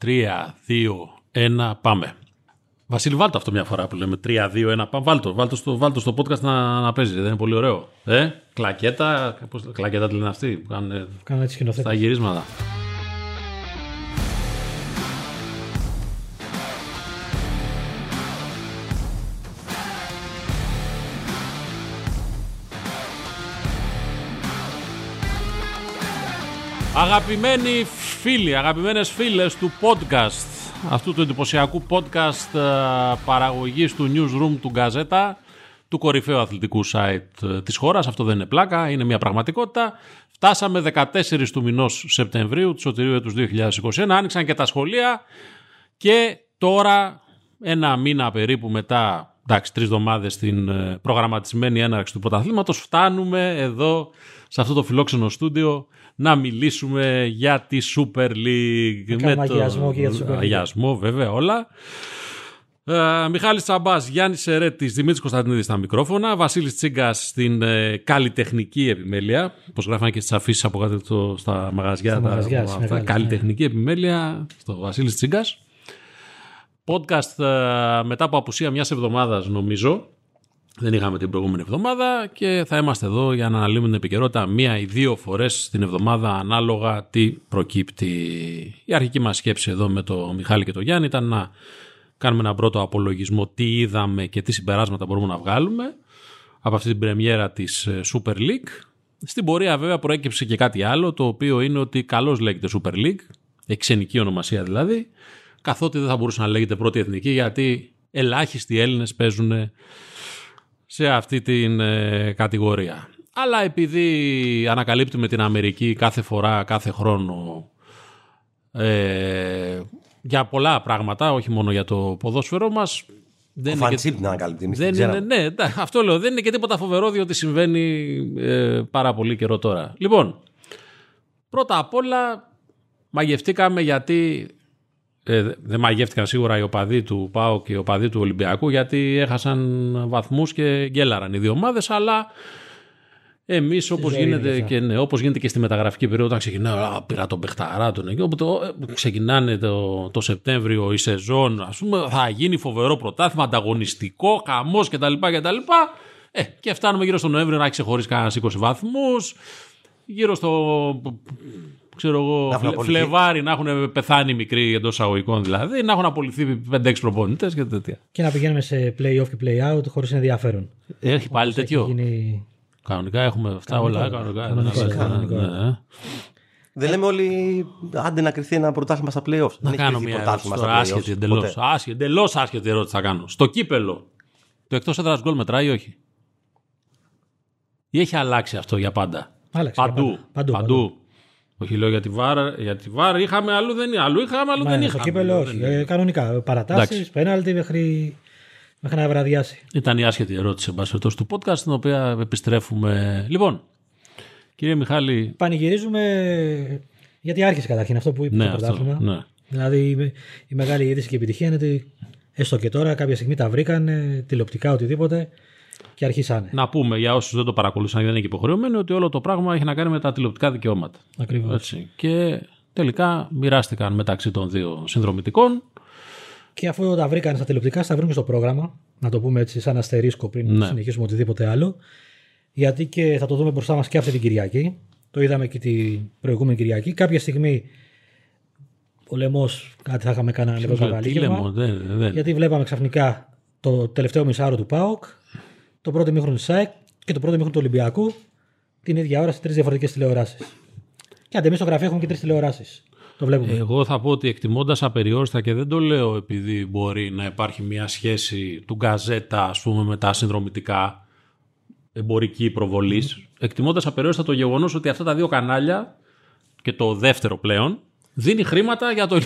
Τρία, δύο, ένα, πάμε. Βασίλη, βάλτε αυτό μια φορά που λέμε 3-2-1. Βάλτε το, στο, βάλτε στο podcast να, να παίζει. Δεν είναι πολύ ωραίο. Ε, κλακέτα. Πώς, κλακέτα τη λένε αυτοί που κάνουν τα γυρίσματα. Αγαπημένοι φίλοι, αγαπημένες φίλες του podcast, αυτού του εντυπωσιακού podcast ε, παραγωγής του newsroom του Γκαζέτα, του κορυφαίου αθλητικού site ε, της χώρας, αυτό δεν είναι πλάκα, είναι μια πραγματικότητα. Φτάσαμε 14 του μηνός Σεπτεμβρίου του Σωτηρίου έτους 2021, άνοιξαν και τα σχολεία και τώρα ένα μήνα περίπου μετά, εντάξει τρεις εβδομάδες στην ε, προγραμματισμένη έναρξη του πρωταθλήματος, φτάνουμε εδώ σε αυτό το φιλόξενο στούντιο να μιλήσουμε για τη Super League. Με το αγιασμό και για τη Super League. Αγιασμό βέβαια όλα. Uh, Μιχάλης Τσαμπάς, Γιάννης Σερέτης, Δημήτρης Κωνσταντινίδης στα μικρόφωνα, Βασίλης Τσίγκας στην ε, καλλιτεχνική επιμέλεια, όπως γράφανε και στις αφήσεις από κάτω στα μαγαζιά, στα μαγαζιά τα, αυτά, καλλιτεχνική ναι. επιμέλεια, στο Βασίλης Τσίγκας. Podcast ε, μετά από απουσία μιας εβδομάδας νομίζω, δεν είχαμε την προηγούμενη εβδομάδα και θα είμαστε εδώ για να αναλύουμε την επικαιρότητα μία ή δύο φορές την εβδομάδα ανάλογα τι προκύπτει. Η αρχική μας σκέψη εδώ με το Μιχάλη και το Γιάννη ήταν να κάνουμε ένα πρώτο απολογισμό τι είδαμε και τι συμπεράσματα μπορούμε να βγάλουμε από αυτή την πρεμιέρα της ε, Super League. Στην πορεία βέβαια προέκυψε και κάτι άλλο το οποίο είναι ότι καλώς λέγεται Super League, εξενική ονομασία δηλαδή, καθότι δεν θα μπορούσε να λέγεται πρώτη εθνική γιατί ελάχιστοι Έλληνες παίζουν σε αυτή την ε, κατηγορία. Αλλά επειδή ανακαλύπτουμε την Αμερική κάθε φορά, κάθε χρόνο ε, για πολλά πράγματα, όχι μόνο για το ποδόσφαιρό μας, δεν είναι και... την ανακαλύπτει, δεν είναι, ναι, αυτό λέω. Δεν είναι και τίποτα φοβερό διότι συμβαίνει ε, πάρα πολύ καιρό τώρα. Λοιπόν, πρώτα απ' όλα μαγευτήκαμε γιατί ε, δεν μαγεύτηκαν σίγουρα οι οπαδοί του ΠΑΟ και οι οπαδοί του Ολυμπιακού γιατί έχασαν βαθμούς και γκέλαραν οι δύο ομάδες αλλά εμείς όπως γίνεται, και, ναι, όπως γίνεται και στη μεταγραφική περίοδο όταν ξεκινάει πήρα τον Πεχταρά τον εκεί οπότε ε, ξεκινάνε το, το Σεπτέμβριο η σεζόν ας πούμε θα γίνει φοβερό πρωτάθλημα ανταγωνιστικό, χαμός κτλ. κτλ. Ε, και φτάνουμε γύρω στο Νοέμβριο να έχει ξεχωρίσει κανένας 20 βαθμούς γύρω στο ξέρω εγώ, Φλεβάρι να έχουν πεθάνει μικροί εντός αγωγικών δηλαδή, να έχουν απολυθεί 5-6 προπονητές και τέτοια. Και να πηγαίνουμε σε play-off και play-out χωρίς ενδιαφέρον. Έχει πάλι τέτοιο. Γίνει... Κανονικά έχουμε αυτά όλα. Κανονικά. κανονικά, ναι, ναι. Δεν λέμε όλοι άντε να κρυθεί ένα πρωτάθλημα στα playoffs. Να κάνω μια άσχετη εντελώς. Εντελώς άσχετη ερώτηση θα κάνω. Στο κύπελο, το εκτός έδρας γκολ μετράει ή όχι; Ή έχει αλλάξει αυτό για πάντα; Άλλαξε παντού. παντού. παντού. Όχι λέω για τη βάρ, για τη βάρ είχαμε, αλλού δεν, αλλού είχαμε, αλλού Μα, δεν είχαμε. Στο κύπελο όχι. Ε, κανονικά. Παρατάσεις, πέναλτι μέχρι, μέχρι να βραδιάσει. Ήταν η άσχετη ερώτηση εν του podcast, την οποία επιστρέφουμε. Λοιπόν, κύριε Μιχάλη. Πανηγυρίζουμε γιατί άρχισε καταρχήν αυτό που είπε ναι, το πρωτάθλημα. Ναι. Δηλαδή η μεγάλη είδηση και επιτυχία είναι ότι έστω και τώρα κάποια στιγμή τα βρήκαν τηλεοπτικά οτιδήποτε και αρχίσανε. Να πούμε για όσους δεν το παρακολουθούν, δεν είναι και υποχρεωμένοι, ότι όλο το πράγμα έχει να κάνει με τα τηλεοπτικά δικαιώματα. Ακριβώς. Και τελικά μοιράστηκαν μεταξύ των δύο συνδρομητικών. Και αφού τα βρήκαν στα τηλεοπτικά, θα βρουν και στο πρόγραμμα. Να το πούμε έτσι, σαν αστερίσκο πριν ναι. συνεχίσουμε οτιδήποτε άλλο. Γιατί και θα το δούμε μπροστά μας και αυτή την Κυριακή. Το είδαμε και την προηγούμενη Κυριακή. Κάποια στιγμή ο λαιμό κάτι θα είχαμε κανένα λεπτό Γιατί βλέπαμε ξαφνικά το τελευταίο μισάρο του ΠΑΟΚ το πρώτο μήχρονο του ΣΑΕΚ και το πρώτο μήχρονο του Ολυμπιακού την ίδια ώρα σε τρεις διαφορετικές τηλεοράσεις. Και αν εμείς στο γραφείο έχουμε και τρεις τηλεοράσεις. Το βλέπουμε. Εγώ θα πω ότι εκτιμώντας απεριόριστα και δεν το λέω επειδή μπορεί να υπάρχει μια σχέση του γκαζέτα ας πούμε, με τα συνδρομητικά εμπορική προβολής. Mm. Εκτιμώντας απεριόριστα το γεγονός ότι αυτά τα δύο κανάλια και το δεύτερο πλέον δίνει χρήματα για το,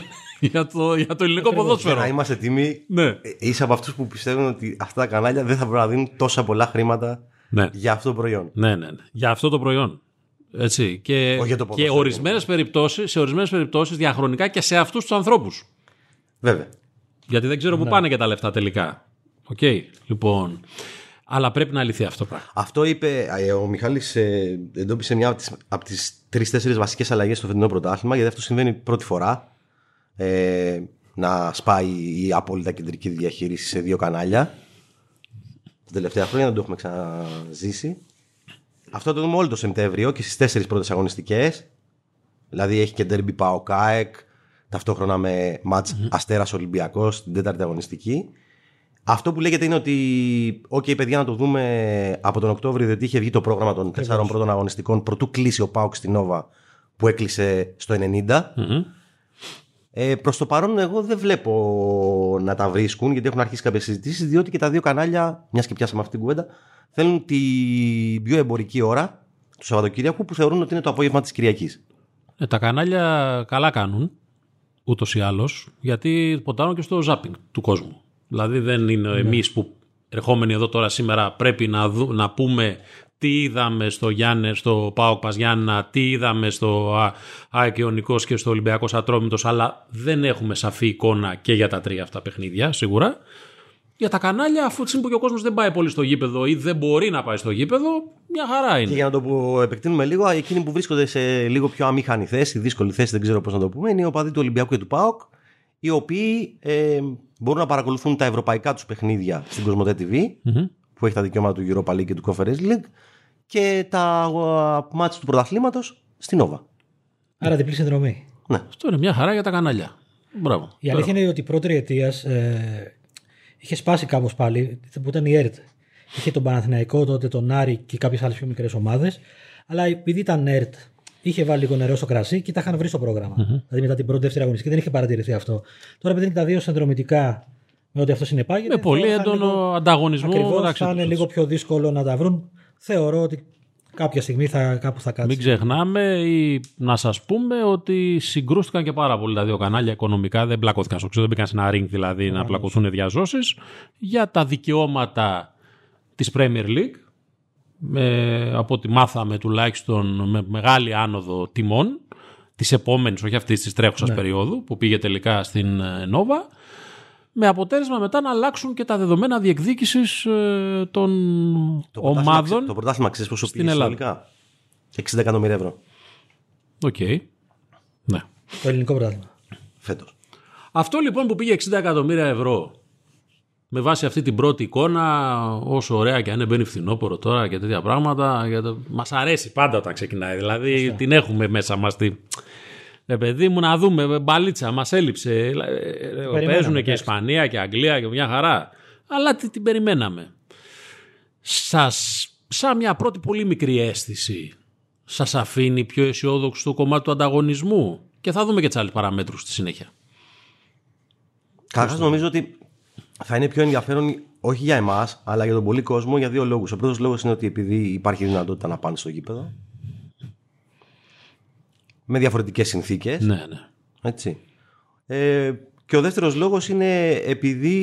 για το, για το ελληνικό ποδόσφαιρο. να είμαστε έτοιμοι, ναι. Ε, είσαι από αυτούς που πιστεύουν ότι αυτά τα κανάλια δεν θα πρέπει να δίνουν τόσα πολλά χρήματα ναι. για αυτό το προϊόν. Ναι, ναι, ναι. Για αυτό το προϊόν. Έτσι. Και, και ορισμένες περιπτώσεις, σε ορισμένες περιπτώσεις διαχρονικά και σε αυτούς τους ανθρώπους. Βέβαια. Γιατί δεν ξέρω ναι. πού πάνε και τα λεφτά τελικά. Οκ. Okay. Λοιπόν. Αλλά πρέπει να λυθεί αυτό το πράγμα. Αυτό είπε ε, ο Μιχάλης ε, εντόπισε μια από τις τρεις-τέσσερις βασικές αλλαγές στο φετινό πρωτάθλημα, γιατί αυτό συμβαίνει πρώτη φορά. Ε, να σπάει η απόλυτα κεντρική διαχείριση σε δύο κανάλια. Τα τελευταία χρόνια δεν το έχουμε ξαναζήσει. Αυτό το δούμε όλο το Σεπτέμβριο και στις τέσσερις πρώτες αγωνιστικές. Δηλαδή έχει και Derby Πάο Κάεκ, ταυτόχρονα με ματς mm-hmm. Αστέρα Ολυμπιακό στην τέταρτη αγωνιστική. Αυτό που λέγεται είναι ότι, OK, παιδιά, να το δούμε από τον Οκτώβριο, διότι είχε βγει το πρόγραμμα των τεσσάρων πρώτων αγωνιστικών πρωτού κλείσει ο Πάοκ στην Νόβα που έκλεισε στο 90. mm Ε, Προς το παρόν, εγώ δεν βλέπω να τα βρίσκουν γιατί έχουν αρχίσει κάποιες συζητήσεις, διότι και τα δύο κανάλια, μιας και πιάσαμε αυτή την κουβέντα, θέλουν την πιο εμπορική ώρα του Σαββατοκύριακου που θεωρούν ότι είναι το απόγευμα της Κυριακής. Ε, τα κανάλια καλά κάνουν ούτως ή άλλως, γιατί ποτάρουν και στο ζάπινγκ του κόσμου. Δηλαδή δεν είναι ναι. εμείς που ερχόμενοι εδώ τώρα σήμερα πρέπει να, να πούμε τι είδαμε στο Γιάννε, στο Πάοκ Πας Γιάννα, τι είδαμε στο ΑΕΚ Ιωνικός και στο Ολυμπιακός Ατρόμητος, αλλά δεν έχουμε σαφή εικόνα και για τα τρία αυτά παιχνίδια, σίγουρα. Για τα κανάλια, αφού τη που και ο κόσμος δεν πάει πολύ στο γήπεδο ή δεν μπορεί να πάει στο γήπεδο, μια χαρά είναι. Και για να το επεκτείνουμε λίγο, εκείνοι που βρίσκονται σε λίγο πιο αμήχανη θέση, δύσκολη θέση, δεν ξέρω πώς να το πούμε, είναι οι οπαδοί του Ολυμπιακού και του ΠΑΟΚ, οι οποίοι ε, μπορούν να παρακολουθούν τα ευρωπαϊκά τους παιχνίδια στην Κοσμοτέ TV, που έχει τα δικαιώματα του Europa League και του Conference League, και τα uh, μάτια του πρωταθλήματος στην Νόβα. Άρα διπλή συνδρομή. Ναι. Αυτό είναι μια χαρά για τα κανάλια. Μπράβο. Η αλήθεια είναι ότι η πρώτη τριετία ε, είχε σπάσει κάπως πάλι, που ήταν η ΕΡΤ. Είχε τον Παναθηναϊκό τότε, τον Άρη και κάποιες άλλες πιο μικρές ομάδες. Αλλά επειδή ήταν ΕΡΤ, είχε βάλει λίγο νερό στο κρασί και τα είχαν βρει στο πρόγραμμα. Mm-hmm. Δηλαδή μετά την πρώτη δεύτερη αγωνιστική δεν είχε παρατηρηθεί αυτό. Τώρα επειδή είναι τα δύο συνδρομητικά με ό,τι αυτό συνεπάγεται. Με πολύ έντονο λίγο... ανταγωνισμό. Ακριβώς θα είναι λίγο πιο δύσκολο να τα βρουν. Θεωρώ ότι κάποια στιγμή θα, κάπου θα κάτσει. Μην ξεχνάμε ή να σας πούμε ότι συγκρούστηκαν και πάρα πολύ τα δύο κανάλια οικονομικά. Δεν πλακώθηκαν στο ξύλο, δεν μπήκαν σε ένα ring δηλαδή να πλακωθούν διαζώσεις για τα δικαιώματα της Premier League. Με, από ό,τι μάθαμε τουλάχιστον με μεγάλη άνοδο τιμών της επόμενης, όχι αυτής της τρέχουσας ναι. περίοδου που πήγε τελικά στην Nova με αποτέλεσμα μετά να αλλάξουν και τα δεδομένα διεκδίκησης ε, των το ομάδων. Το πρωτάθλημα ξέρεις πόσο πήγε συνολικά; 60 εκατομμύρια ευρώ. OK. Okay. Ναι. Το ελληνικό πρωτάθλημα. Φέτος. Αυτό λοιπόν που πήγε 60 εκατομμύρια ευρώ με βάση αυτή την πρώτη εικόνα, όσο ωραία και αν είναι μπαίνει φθινόπωρο τώρα και τέτοια πράγματα, το... μας αρέσει πάντα όταν ξεκινάει. Δηλαδή την έχουμε μέσα μας τη, ε, παιδί μου, να δούμε, μπαλίτσα, μας έλειψε. Ε, ε, παίζουν και Ισπανία και Αγγλία και μια χαρά. Αλλά την, την περιμέναμε. Σας, σαν μια πρώτη πολύ μικρή αίσθηση, σας αφήνει πιο αισιόδοξο το κομμάτι του ανταγωνισμού; Και θα δούμε και τις άλλες παραμέτρους στη συνέχεια. Καταρχάς νομίζω ότι θα είναι πιο ενδιαφέρον όχι για εμάς, αλλά για τον πολύ κόσμο για δύο λόγους. Ο πρώτος λόγος είναι ότι επειδή υπάρχει δυνατότητα να πάνε στο γήπεδο, με διαφορετικές συνθήκες. Ναι, ναι. Έτσι. Ε, και ο δεύτερος λόγος είναι επειδή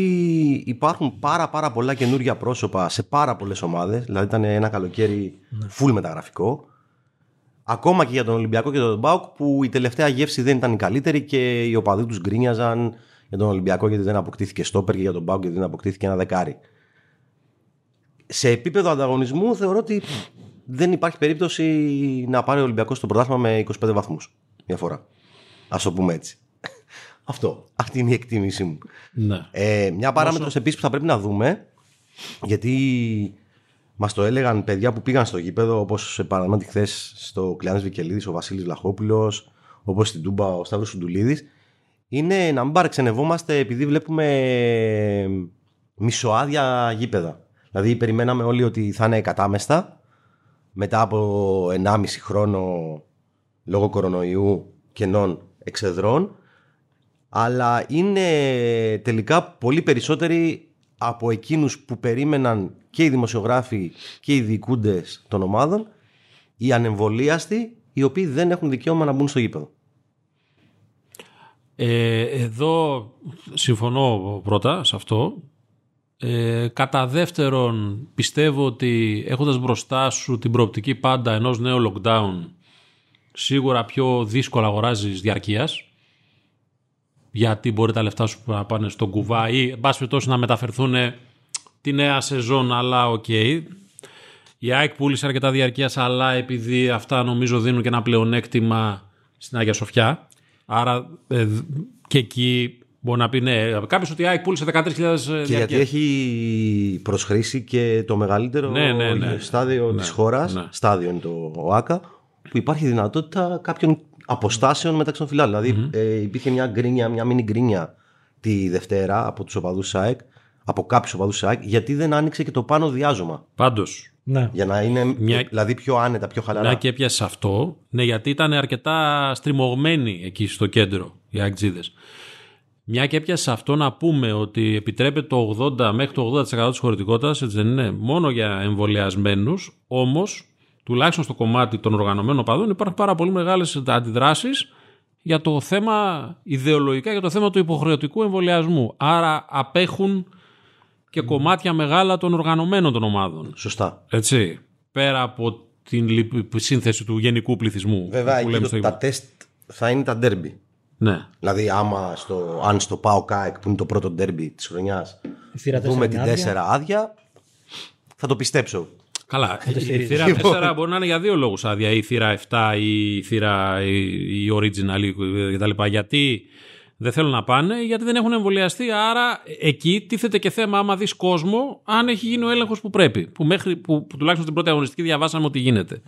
υπάρχουν πάρα πάρα πολλά καινούργια πρόσωπα σε πάρα πολλές ομάδες, δηλαδή ήταν ένα καλοκαίρι ναι. full μεταγραφικό, ακόμα και για τον Ολυμπιακό και τον Μπάουκ που η τελευταία γεύση δεν ήταν η καλύτερη και οι οπαδοί τους γκρίνιαζαν για τον Ολυμπιακό γιατί δεν αποκτήθηκε στόπερ και για τον Μπάουκ γιατί δεν αποκτήθηκε ένα δεκάρι. Σε επίπεδο ανταγωνισμού θεωρώ ότι δεν υπάρχει περίπτωση να πάρει ο Ολυμπιακός στο πρωτάθλημα με 25 βαθμούς διαφορά. Α το πούμε έτσι. Αυτό. Αυτή είναι η εκτίμησή μου. Ναι. Ε, μια παράμετρος Όσο... επίσης που θα πρέπει να δούμε, γιατί μας το έλεγαν παιδιά που πήγαν στο γήπεδο, όπως παραδείγματι χθες στο Κλειάνης Βικελίδης, ο Βασίλης Λαχόπουλος, όπως στην Τούμπα ο Σταύρος Σουντουλίδης, είναι να μην παρεξενευόμαστε επειδή βλέπουμε μισοάδια γήπεδα. Δηλαδή, περιμέναμε όλοι ότι θα είναι κατάμεστα μετά από 1,5 χρόνο λόγω κορονοϊού κενών εξεδρών αλλά είναι τελικά πολύ περισσότεροι από εκείνους που περίμεναν και οι δημοσιογράφοι και οι διοικούντες των ομάδων οι ανεμβολίαστοι οι οποίοι δεν έχουν δικαίωμα να μπουν στο γήπεδο. Ε, εδώ συμφωνώ πρώτα σε αυτό ε, κατά δεύτερον, πιστεύω ότι έχοντας μπροστά σου την προοπτική πάντα ενός νέου lockdown, σίγουρα πιο δύσκολα αγοράζεις διαρκείας, γιατί μπορεί τα λεφτά σου να πάνε στον κουβά ή εν πάση να μεταφερθούν τη νέα σεζόν, αλλά OK. Okay. Η ΑΕΚ πούλησε αρκετά διαρκείας, αλλά επειδή αυτά νομίζω δίνουν και ένα πλεονέκτημα στην Άγια Σοφιά, Άρα ε, και εκεί μπορεί να πει ναι, κάποιος ότι η ΑΕΚ πούλησε 13.000 Και γιατί έχει προς χρήση και το μεγαλύτερο Ναι, ναι, ναι. στάδιο Ναι, της χώρας, ναι. στάδιο είναι το ΟΑΚΑ, που υπάρχει δυνατότητα κάποιων αποστάσεων μεταξύ των φυλάδων. Δηλαδή ε, υπήρχε μια γκρίνια, μια μίνι γκρίνια τη Δευτέρα από τους οπαδούς ΣΑΕΚ, από κάποιους οπαδούς ΣΑΕΚ, γιατί δεν άνοιξε και το πάνω διάζωμα. Πάντως, Ναι. Για να είναι Μια- δηλαδή πιο άνετα, πιο χαλαρά. μια και έπιασε αυτό, ναι, γιατί ήταν αρκετά στριμωγμένοι εκεί στο κέντρο οι αεκτζίδες. Μια και έπιασε αυτό να πούμε ότι επιτρέπεται το 80 μέχρι το 80% της χωρητικότητας, έτσι δεν είναι, μόνο για εμβολιασμένους, όμως τουλάχιστον στο κομμάτι των οργανωμένων οπαδών υπάρχουν πάρα πολύ μεγάλες αντιδράσεις για το θέμα ιδεολογικά, για το θέμα του υποχρεωτικού εμβολιασμού. Άρα απέχουν και κομμάτια μεγάλα των οργανωμένων των ομάδων. Σωστά. Έτσι. Πέρα από την λι- σύνθεση του γενικού πληθυσμού. Βέβαια, που εκεί λέμε το- στο τα ύπο. τεστ θα είναι τα ντέρμπι. Ναι. Δηλαδή, άμα στο, αν στο ΠΑΟ ΚΑΕΚ που είναι το πρώτο ντέρμπι της χρονιάς, Η θύρα δούμε τέσσερα την είναι άδεια. 4 άδεια, θα το πιστέψω. Καλά. Η στηρίζεις. θύρα 4 μπορεί να είναι για δύο λόγους άδεια. Η θύρα 7 ή η θύρα η, η original ή κτλ. Γιατί δεν θέλουν να πάνε, γιατί δεν έχουν εμβολιαστεί. Άρα εκεί τίθεται και θέμα, άμα δεις κόσμο, αν έχει γίνει ο έλεγχος που πρέπει. Που, μέχρι, που, που τουλάχιστον στην πρώτη αγωνιστική διαβάσαμε ότι γίνεται.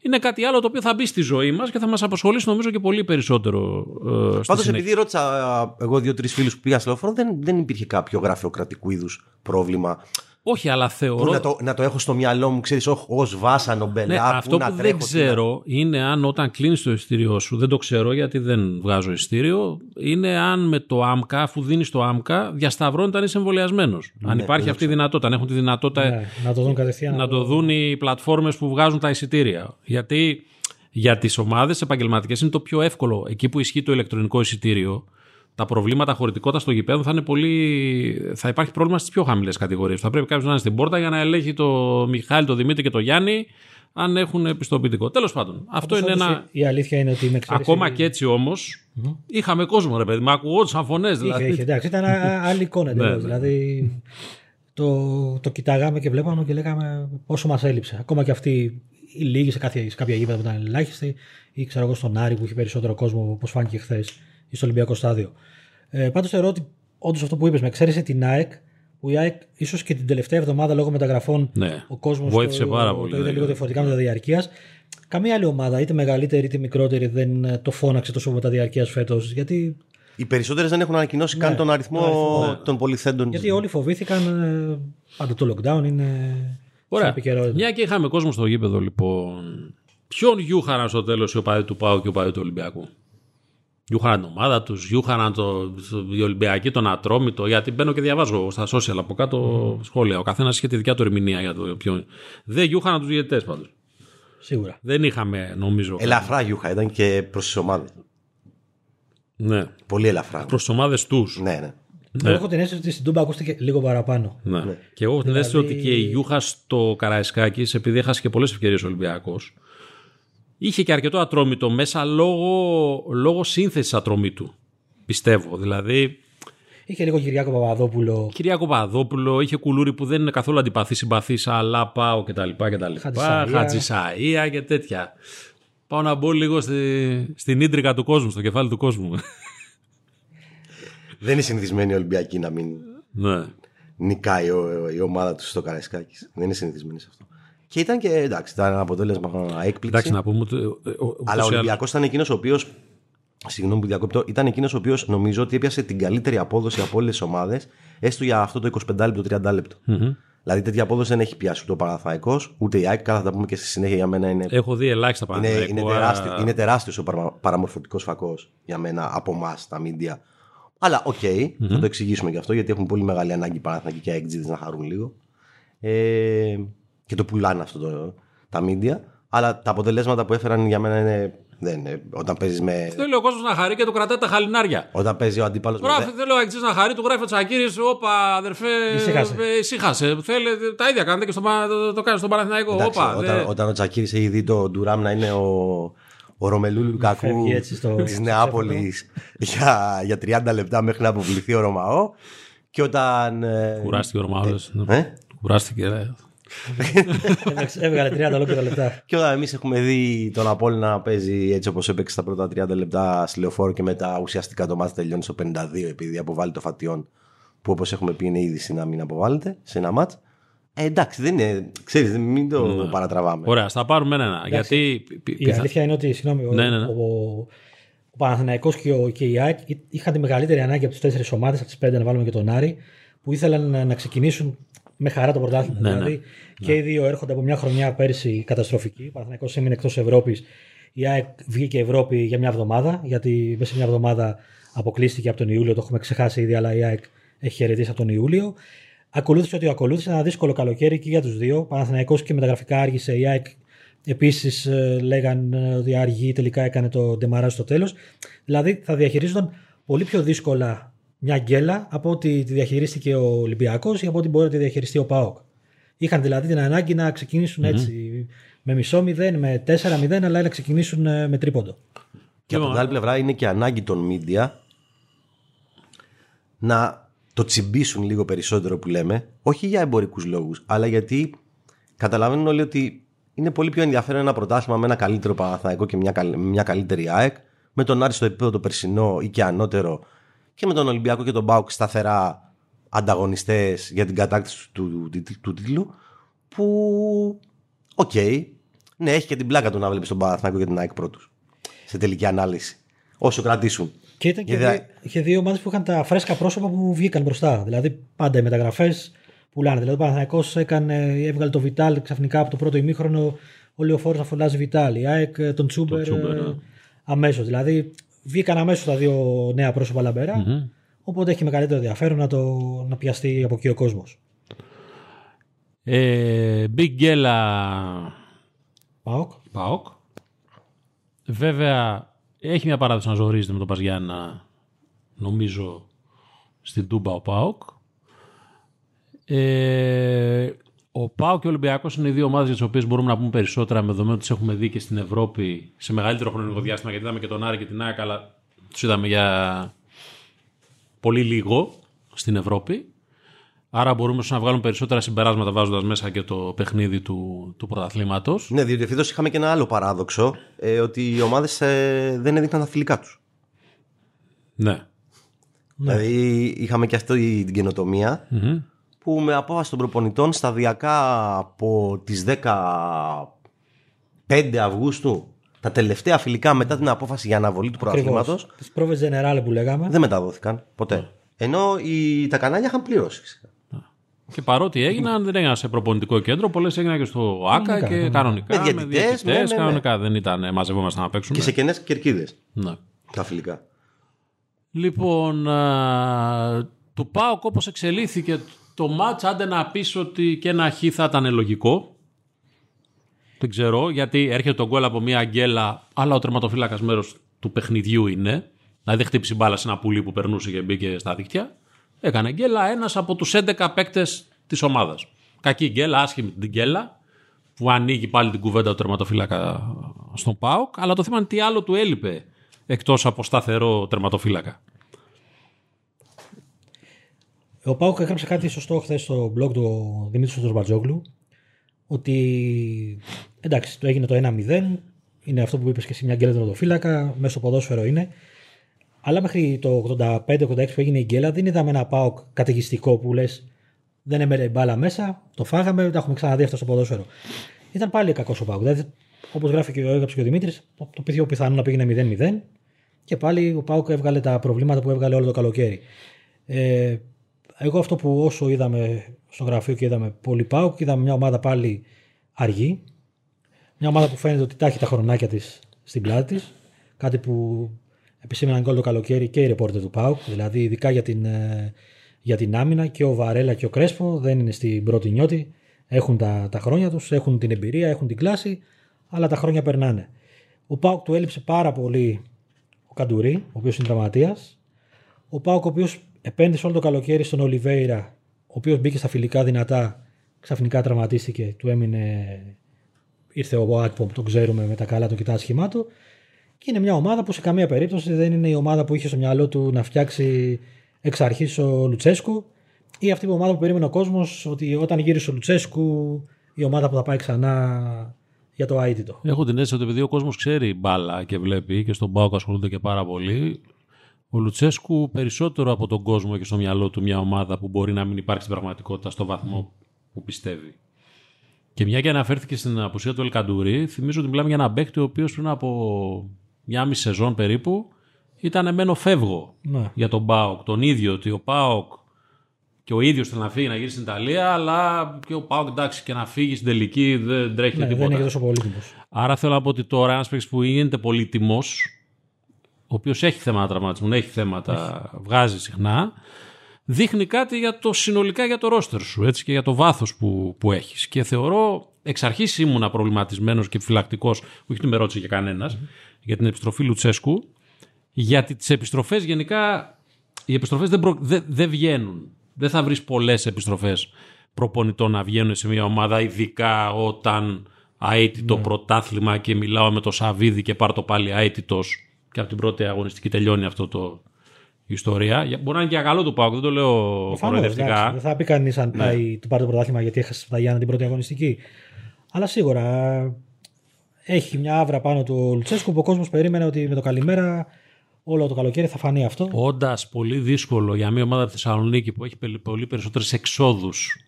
Είναι κάτι άλλο το οποίο θα μπει στη ζωή μας και θα μας απασχολήσει νομίζω και πολύ περισσότερο ε, στη Πάντως, συνέχεια. επειδή ρώτησα α, εγώ δύο-τρεις φίλους που πήγα στο λεωφορείο, δεν, δεν υπήρχε κάποιο γραφειοκρατικού είδους πρόβλημα. Όχι, αλλά Που θεωρώ. να, το, να το έχω στο μυαλό μου, ξέρεις, ως βάσανο μπελά. Ναι, αυτό που, να που δεν τρέχω, τι να- ξέρω είναι αν όταν κλείνεις το εισιτήριό σου, δεν το ξέρω γιατί δεν βγάζω εισιτήριο, είναι αν με το άμκα, αφού δίνεις το άμκα, διασταυρώνεται αν είσαι εμβολιασμένος. αν υπάρχει αυτή η δυνατότητα, αν έχουν τη δυνατότητα Ναι, να το δουν κατευθείαν. να το δουν οι πλατφόρμες που βγάζουν τα εισιτήρια. Γιατί για τις ομάδες επαγγελματικές είναι το πιο εύκολο. Εκεί που ισχύει το ηλεκτρονικό εισιτήριο, τα προβλήματα χωρητικότητας στο γηπέδο θα είναι πολύ. θα υπάρχει πρόβλημα στις πιο χαμηλές κατηγορίες. Θα πρέπει κάποιος να είναι στην πόρτα για να ελέγχει το Μιχάλη, το Δημήτρη και το Γιάννη αν έχουν πιστοποιητικό. Τέλος πάντων, αυτό είναι Όντως, ένα. Η αλήθεια είναι ότι με εξαίρεση- Ακόμα και έτσι όμως, είχαμε κόσμο, ρε παιδί. Μα ακουγόντουσαν φωνές Είχε, δηλαδή. είχε, εντάξει, ήταν α- άλλη εικόνα εντελώς. Ναι, ναι. Δηλαδή το, το κοιτάγαμε και βλέπαμε και λέγαμε πόσο μας έλειψε. Ακόμα και αυτοί οι λίγοι σε, κάποια, σε κάποια γήπεδα που ήταν ελάχιστοι, ή ξέρω εγώ στον Άρη που είχε περισσότερο κόσμο, όπως φάνηκε χθες, ή στο Ολυμπιακό Στάδιο. Ε, Πάντως θεωρώ ότι όντως αυτό που είπες, με εξαίρεση την ΑΕΚ, που η ΑΕΚ ίσως και την τελευταία εβδομάδα λόγω μεταγραφών Ναι. ο κόσμος Βοήθησε το, πάρα πολύ, το είδε ναι. λίγο διαφορετικά με τα διαρκείας. Καμία άλλη ομάδα, είτε μεγαλύτερη είτε μικρότερη, δεν ε, το φώναξε τόσο με τα διαρκείας φέτος. Γιατί Οι περισσότερες δεν έχουν ανακοινώσει καν τον αριθμό, τον αριθμό, των πολυθέντων. Γιατί όλοι φοβήθηκαν. ε, Πάντα το lockdown είναι. Ωραία. στην επικαιρότητα. Μια και είχαμε κόσμο στο γήπεδο, λοιπόν. Ποιον γιούχαραν στο τέλος οι οπαδοί του Πάου και οι οπαδοί του Ολυμπιακού; Γιούχαραν την ομάδα τους, γιούχαραν το, το, οι Ολυμπιακοί, τον Ατρόμητο. Γιατί μπαίνω και διαβάζω στα social από κάτω σχόλια. Ο καθένας είχε τη δικιά του ερμηνεία για το ποιον. Δεν γιούχαραν τους διαιτητές πάντως. Σίγουρα. Δεν είχαμε, νομίζω. Ελαφρά γιούχα ήταν και προς τις ομάδες. Ναι. Πολύ ελαφρά. Προς τις ομάδες τους. Ναι, ναι. Εγώ έχω την αίσθηση ότι στην Τούμπα ακούστηκε λίγο παραπάνω. Ναι. Και εγώ έχω την αίσθηση Δηλαδή- ότι και η Γιούχα στο Καραϊσκάκης, επειδή έχασε και πολλές ευκαιρίες ο Ολυμπιακός, είχε και αρκετό ατρόμητο μέσα λόγω, λόγω σύνθεσης ατρομήτου. Πιστεύω. Δηλαδή, Είχε λίγο Κυριάκο Παπαδόπουλο. κυρία Κοπαδόπουλο, είχε κουλούρι που δεν είναι καθόλου αντιπαθής συμπαθής, αλλά πάω κτλ. κτλ. Χατζησαΐα. Χατζησαΐα και τέτοια. Πάω να μπω λίγο στη, στην ίντρικα του κόσμου, στο κεφάλι του κόσμου. Δεν είναι συνηθισμένοι οι Ολυμπιακοί να μην ναι. νικάει ο- η ομάδα του στο Καραϊσκάκης. Δεν είναι συνηθισμένοι σε αυτό. Και ήταν και εντάξει, ήταν ένα αποτέλεσμα έκπληξη. Εντάξει, να πούμε ότι. ε, ο- ούτως Αλλά ο ή άλλως- Ολυμπιακός ήταν εκείνος ο οποίος. Συγγνώμη που διακόπτω, ήταν εκείνος ο οποίος νομίζω ότι έπιασε την καλύτερη απόδοση από όλες τις ομάδες, έστω για αυτό το 25 λεπτό, 30 λεπτο Δηλαδή τέτοια απόδοση δεν έχει πιάσει ούτε ο Παναθαϊκό, ούτε η ΑΕΚ. Καλά, θα τα πούμε και στη συνέχεια για μένα είναι Έχω δει ελάχιστα είναι, πράγματα. είναι, τεράστιο, είναι τεράστιος ο παρα, παραμορφωτικός φακός για μένα από εμάς τα μίντια. Αλλά οκ, θα το εξηγήσουμε και αυτό γιατί έχουν πολύ μεγάλη ανάγκη οι Παναθηναϊκοί και οι αεκτζήδες να χαρούν λίγο. Ε, και το πουλάνε αυτό το, τα μίντια. Αλλά τα αποτελέσματα που έφεραν για μένα είναι. Δεν είναι. Όταν παίζεις με. Θέλει ο κόσμος να χαρεί και του κρατάει τα χαλινάρια. Όταν παίζει ο αντίπαλος με. Γράφει, θέλω ο αεκτζής να χαρεί, του γράφει ο Τσακίρη. Όπα, αδερφέ. Ησύχασε. ε, Ησύχασε. Θέλετε, τα ίδια κάνετε και στο, Πα- το, το κάνεις στον Παναθηναϊκό. Εντάξει, Όπα, όταν, δε- όταν ο Τσακίρης έχει δει το Ντουράμ να είναι ο, ο Ρομελού Λουκακού φεύγει έτσι στο- της στο Νεάπολης για, για 30 λεπτά μέχρι να αποβληθεί ο Ρωμαό. Και όταν. ε, Κουράστηκε ο Ρωμάδο. ε; Κουράστηκε. Ρε. Έβγαλε 30 ολόκληρα λεπτά. Και όταν εμείς έχουμε δει τον Απόλυ να παίζει έτσι όπως έπαιξε στα πρώτα 30 λεπτά στη λεωφόρο και μετά ουσιαστικά το μάτι τελειώνει στο 52 επειδή αποβάλλει το φατιόν που όπως έχουμε πει είναι είδηση να μην αποβάλλεται σε ένα μάτς. Ε, εντάξει, δεν είναι. Ξέρεις, μην το ναι. παρατραβάμε. Ωραία, θα πάρουμε ένα. Γιατί... Η αλήθεια είναι ότι συγγνώμη, ναι, ναι, ναι. ο, ο Παναθηναϊκός και, ο, και η ΑΕΚ είχαν τη μεγαλύτερη ανάγκη από τις τέσσερις ομάδες, από τις πέντε να βάλουμε και τον Άρη, που ήθελαν να ξεκινήσουν με χαρά το πρωτάθλημα. Ναι, δηλαδή ναι. και οι δύο έρχονται από μια χρονιά πέρσι καταστροφική. Ο Παναθηναϊκός έμεινε εκτός Ευρώπης. Η ΑΕΚ βγήκε Ευρώπη για μια εβδομάδα, γιατί μέσα σε μια εβδομάδα αποκλείστηκε από τον Ιούλιο. Το έχουμε ξεχάσει ήδη, αλλά η ΑΕΚ έχει χαιρετήσει από τον Ιούλιο. Ακολούθησε ότι ακολούθησε ένα δύσκολο καλοκαίρι και για τους δύο. Παναθηναϊκός και μεταγραφικά άργησε. Η ΑΕΚ επίσης ε, λέγαν ότι αργή τελικά έκανε το ντεμαρά στο τέλος. Δηλαδή θα διαχειρίζονταν πολύ πιο δύσκολα μια γκέλα από ότι τη διαχειρίστηκε ο Ολυμπιακός ή από ότι μπορεί να τη διαχειριστεί ο Πάοκ. Είχαν δηλαδή την ανάγκη να ξεκινησουν έτσι με μισό μηδέν, με 4-0, αλλά να ξεκινήσουν ε, με τρίποντο. Και από την άλλη πλευρά είναι και ανάγκη των media να το τσιμπήσουν λίγο περισσότερο που λέμε, όχι για εμπορικούς λόγους, αλλά γιατί καταλαβαίνουν όλοι ότι είναι πολύ πιο ενδιαφέρον ένα πρωτάθλημα με ένα καλύτερο Παναθηναϊκό και μια, μια καλύτερη ΑΕΚ, με τον Άρη στο επίπεδο το περσινό ή και ανώτερο, και με τον Ολυμπιακό και τον Μπάουκ σταθερά ανταγωνιστές για την κατάκτηση του, του, του, τίτλου. Που, OK, okay, ναι, έχει και την πλάκα του να βλέπεις τον Παναθηναϊκό και την ΑΕΚ πρώτους. Σε τελική ανάλυση. Όσο κρατήσουν. Και ήταν και, δύο, και δύο ομάδες που είχαν τα φρέσκα πρόσωπα που βγήκαν μπροστά. Δηλαδή πάντα οι μεταγραφές πουλάνε. Δηλαδή ο Παναθηναϊκό έβγαλε το Βιτάλ ξαφνικά από το πρώτο ημίχρονο. Η Λεωφόρος να φωνάζει Βιτάλ. Η ΑΕΚ τον Τσούμπερ ε, ναι. αμέσως. Δηλαδή βγήκαν αμέσως τα δύο νέα πρόσωπα λαμπερά. Mm-hmm. Οπότε έχει μεγαλύτερο ενδιαφέρον να, το, να πιαστεί από εκεί ο κόσμος. Ε, Big Gela. Πάοκ. Πάοκ. Βέβαια έχει μια παράδοση να ζορίζεται με τον Παζιάννα, νομίζω, στην Τούμπα ο Πάοκ. Ε, ο Πάοκ και ο Ολυμπιακός είναι οι δύο ομάδες για τις οποίες μπορούμε να πούμε περισσότερα με δεδομένο ότι τις έχουμε δει και στην Ευρώπη σε μεγαλύτερο χρονικό διάστημα. Γιατί είδαμε και τον Άρη και την ΑΕΚ, αλλά τους είδαμε για πολύ λίγο στην Ευρώπη. Άρα μπορούμε να βγάλουμε περισσότερα συμπεράσματα βάζοντας μέσα και το παιχνίδι του, του πρωταθλήματος. Ναι, διότι φέτος είχαμε και ένα άλλο παράδοξο, ε, ότι οι ομάδες ε, δεν έδειχναν τα φιλικά τους. Ναι. Δηλαδή είχαμε και αυτή την καινοτομια που με απόφαση των προπονητών σταδιακά από τις 15 Αυγούστου τα τελευταία φιλικά μετά την απόφαση για αναβολή του πρωταθλήματος τις πρόβες General που λέγαμε δεν μεταδόθηκαν ποτέ. Ναι. Ενώ οι, τα κανάλια είχαν πληρώσει και παρότι έγιναν, δεν έγιναν σε προπονητικό κέντρο, πολλές έγιναν και στο ΑΚΑ και κανονικά. Με διαιτητές. Ναι, ναι, κανονικά δεν ήταν μαζευόμασταν να παίξουμε. Και σε κενές κερκίδες. Ναι. Τα φιλικά. Λοιπόν, α, το ΠΑΟΚ όπως εξελίχθηκε το μάτς, άντε να πεις ότι και ένα χ θα ήταν λογικό. Δεν ξέρω, γιατί έρχεται τον γκολ από μια αγγέλα, αλλά ο τερματοφύλακα μέρος του παιχνιδιού είναι. Δηλαδή δεν χτύπησε μπάλα σε ένα πουλί που περνούσε και μπήκε στα δίκτυα. Έκανε γκέλα ένας από τους 11 παίκτες της ομάδας. Κακή γκέλα, άσχημη την γκέλα, που ανοίγει πάλι την κουβέντα του τερματοφύλακα στον Πάοκ. Αλλά το θέμα είναι τι άλλο του έλειπε εκτός από σταθερό τερματοφύλακα. Ο Πάοκ έγραψε κάτι σωστό χθες στο blog του Δημήτρης Στροβατζόγλου. Ότι εντάξει, το έγινε το 1-0. Είναι αυτό που είπες και εσύ, μια γκέλα τερματοφύλακα. Μέσω ποδόσφαιρο είναι. Αλλά μέχρι το 85-86 που έγινε η γκέλα δεν είδαμε ένα πάοκ καταιγιστικό που λες δεν έμενε μπάλα μέσα, το φάγαμε, τα έχουμε ξαναδεί αυτό στο ποδόσφαιρο. Ήταν πάλι κακός ο πάοκ. Δηλαδή, όπως γράφει και ο έγραψε και ο Δημήτρης, το πιο πιθανό να πήγαινε 0-0 και πάλι ο Πάουκ έβγαλε τα προβλήματα που έβγαλε όλο το καλοκαίρι. Ε, εγώ αυτό που όσο είδαμε στο γραφείο και είδαμε πολύ Πάουκ, είδαμε μια ομάδα πάλι αργή. Μια ομάδα που φαίνεται ότι τάχει τα χρονάκια της στην πλάτη της. Κάτι που επισήμεναν γκολ το καλοκαίρι και οι ρεπόρτερ του ΠΑΟΚ, δηλαδή ειδικά για την, ε, για την άμυνα και ο Βαρέλα και ο Κρέσπο δεν είναι στην πρώτη νιώτη. Έχουν τα, τα χρόνια τους, έχουν την εμπειρία, έχουν την κλάση, αλλά τα χρόνια περνάνε. Ο ΠΑΟΚ του έλειψε πάρα πολύ ο Καντουρί, ο οποίος είναι τραυματίας. Ο ΠΑΟΚ, ο οποίος επένδυσε όλο το καλοκαίρι στον Ολιβέηρα, ο οποίος μπήκε στα φιλικά δυνατά, ξαφνικά τραυματίστηκε, του έμεινε. Ήρθε ο Άκπομ, τον ξέρουμε με τα καλά του και τα άσχημά του. Και είναι μια ομάδα που σε καμία περίπτωση δεν είναι η ομάδα που είχε στο μυαλό του να φτιάξει εξ αρχής ο Λουτσέσκου ή αυτή η ομάδα που περίμενε ο κόσμος ότι όταν γύρισε ο Λουτσέσκου η ομάδα που θα πάει ξανά για το αίτητο. Έχω την αίσθηση ότι επειδή ο κόσμος ξέρει μπάλα και βλέπει και στον Πάοκ ασχολούνται και πάρα πολύ, ο Λουτσέσκου περισσότερο από τον κόσμο έχει στο μυαλό του μια ομάδα που μπορεί να μην υπάρχει στην πραγματικότητα στο βαθμό που πιστεύει. Και μια και αναφέρθηκε στην απουσία του Ελκαντουρί, θυμίζω ότι μιλάμε για ένα παίκτη ο οποίος πριν από μια μισή σεζόν περίπου ήταν εμένο φεύγω Ναι. για τον Πάοκ. Τον ίδιο ότι ο Πάοκ και ο ίδιος θέλει να φύγει να γυρίσει στην Ιταλία, αλλά και ο Πάοκ εντάξει και να φύγει στην τελική δεν τρέχει Ναι, τίποτα. δεν είναι και τόσο πολύτιμος. Άρα θέλω να πω ότι τώρα ένας παίκτης που γίνεται πολύτιμο, ο οποίος έχει θέματα τραυματισμού, έχει θέματα, βγάζει συχνά, δείχνει κάτι για το συνολικά για το ρόστερ σου έτσι, και για το βάθος που, που έχεις. Και θεωρώ εξ αρχής ήμουνα προβληματισμένος και φυλακτικό, όχι ότι με ρώτησε και κανενα για την επιστροφή Λουτσέσκου. Γιατί τις επιστροφές γενικά οι επιστροφές δεν, προ- δεν, δεν βγαίνουν. Δεν θα βρεις πολλές επιστροφές προπονητών να βγαίνουν σε μια ομάδα, ειδικά όταν αίτητο πρωτάθλημα και μιλάω με το Σαββίδι και πάρ το πάλι αίτητος και από την πρώτη αγωνιστική τελειώνει αυτό το η ιστορία. Για- Μπορεί να είναι και για καλό του Πάουκ, δεν το λέω Προφανώς, κοροϊδευτικά. εντάξει, Δεν θα πει κανείς αν Ναι. πάει του πάρει το πρωτάθλημα γιατί έχασε τα Γιάννα την πρώτη αγωνιστική. Αλλά σίγουρα έχει μια άβρα πάνω του ο Λουτσέσκου που ο κόσμος περίμενε ότι με το καλημέρα όλο το καλοκαίρι θα φανεί αυτό. Όντας πολύ δύσκολο για μια ομάδα τη Θεσσαλονίκη που έχει πελ- πολύ περισσότερες εξόδους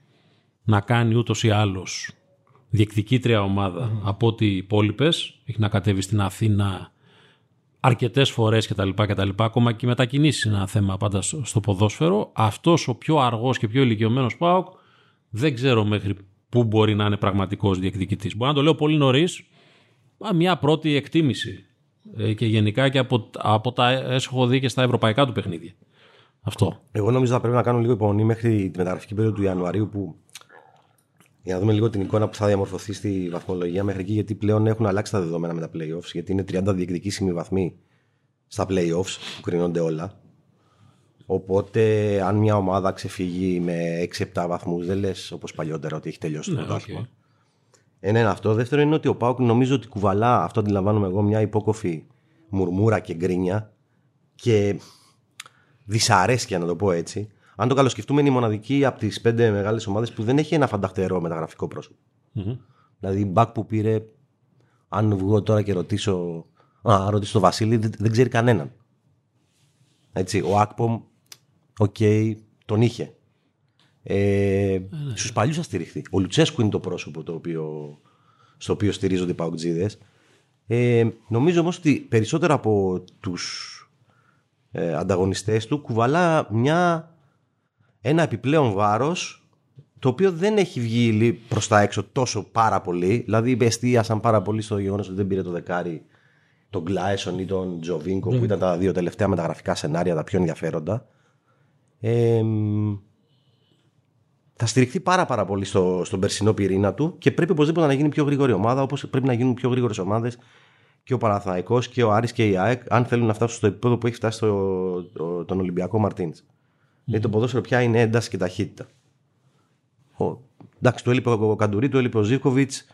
να κάνει ούτως ή άλλως διεκδικήτρια ομάδα από ό,τι οι υπόλοιπες. Έχει να κατέβει στην Αθήνα αρκετές φορές κτλ, κτλ. Ακόμα και οι μετακινήσεις είναι ένα θέμα πάντα στο στο ποδόσφαιρο. Αυτός ο πιο αργός και πιο ηλικιωμένος Πάοκ δεν ξέρω μέχρι πού μπορεί να είναι πραγματικός διεκδικητής. Μπορεί να το λέω πολύ νωρίς. Μια πρώτη εκτίμηση. Ε, και γενικά και από, από τα έχω δει και στα ευρωπαϊκά του παιχνίδια. Αυτό. Εγώ νομίζω θα πρέπει να κάνω λίγο υπομονή μέχρι τη μεταγραφική περίοδο του Ιανουαρίου που για να δούμε λίγο την εικόνα που θα διαμορφωθεί στη βαθμολογία μέχρι εκεί γιατί πλέον έχουν αλλάξει τα δεδομένα με τα playoffs γιατί είναι 30 διεκδικήσιμοι βαθμοί στα playoffs που κρίνονται όλα οπότε αν μια ομάδα ξεφύγει με 6-7 βαθμούς δεν λες όπως παλιότερα ότι έχει τελειώσει το Ναι, πρωτάθλημα. οκ. Ένα είναι αυτό. Δεύτερο είναι ότι ο ΠΑΟΚ νομίζω ότι κουβαλά, αυτό αντιλαμβάνομαι εγώ, μια υπόκοφη μουρμούρα και γκρίνια και δυσαρέσκεια, να το πω έτσι. Αν το καλοσκεφτούμε, είναι η μοναδική από τις πέντε μεγάλες ομάδες που δεν έχει ένα φανταχτερό μεταγραφικό πρόσωπο. Μμμ. Δηλαδή, μπακ που πήρε, αν βγω τώρα και ρωτήσω, α, ρωτήσω τον Βασίλη, δεν, δεν ξέρει κανέναν. Έτσι, ο Ακπομ, οκ, τον είχε. Ε, Στους παλιούς θα στηριχθεί. Ο Λουτσέσκου είναι το πρόσωπο το οποίο, στο οποίο στηρίζονται οι παουτζίδες. Ε, νομίζω όμως ότι περισσότερο από τους ε, ανταγωνιστές του κουβαλά μια, ένα επιπλέον βάρος το οποίο δεν έχει βγει λι- προς τα έξω τόσο πάρα πολύ. Δηλαδή εστίασαν πάρα πολύ στο γεγονός ότι δεν πήρε το δεκάρι τον Γκλάισον ή τον Τζοβίνκο που ήταν τα δύο τελευταία μεταγραφικά σενάρια τα πιο ενδιαφέροντα. Ε, μ, θα στηριχθεί πάρα, πάρα πολύ στο, στον περσινό πυρήνα του και πρέπει οπωσδήποτε να γίνει πιο γρήγορη ομάδα όπως πρέπει να γίνουν πιο γρήγορες ομάδες και ο Παναθηναϊκός και ο Άρης και η ΑΕΚ αν θέλουν να φτάσουν στο επίπεδο που έχει φτάσει στο, το- τον Ολυμπιακό Μαρτίνς. Γιατί το ποδόσφαιρο πια είναι ένταση και ταχύτητα. Ο, εντάξει, το έλειπε ο Καντουρί, το έλειπε ο Ζήφκοβιτς.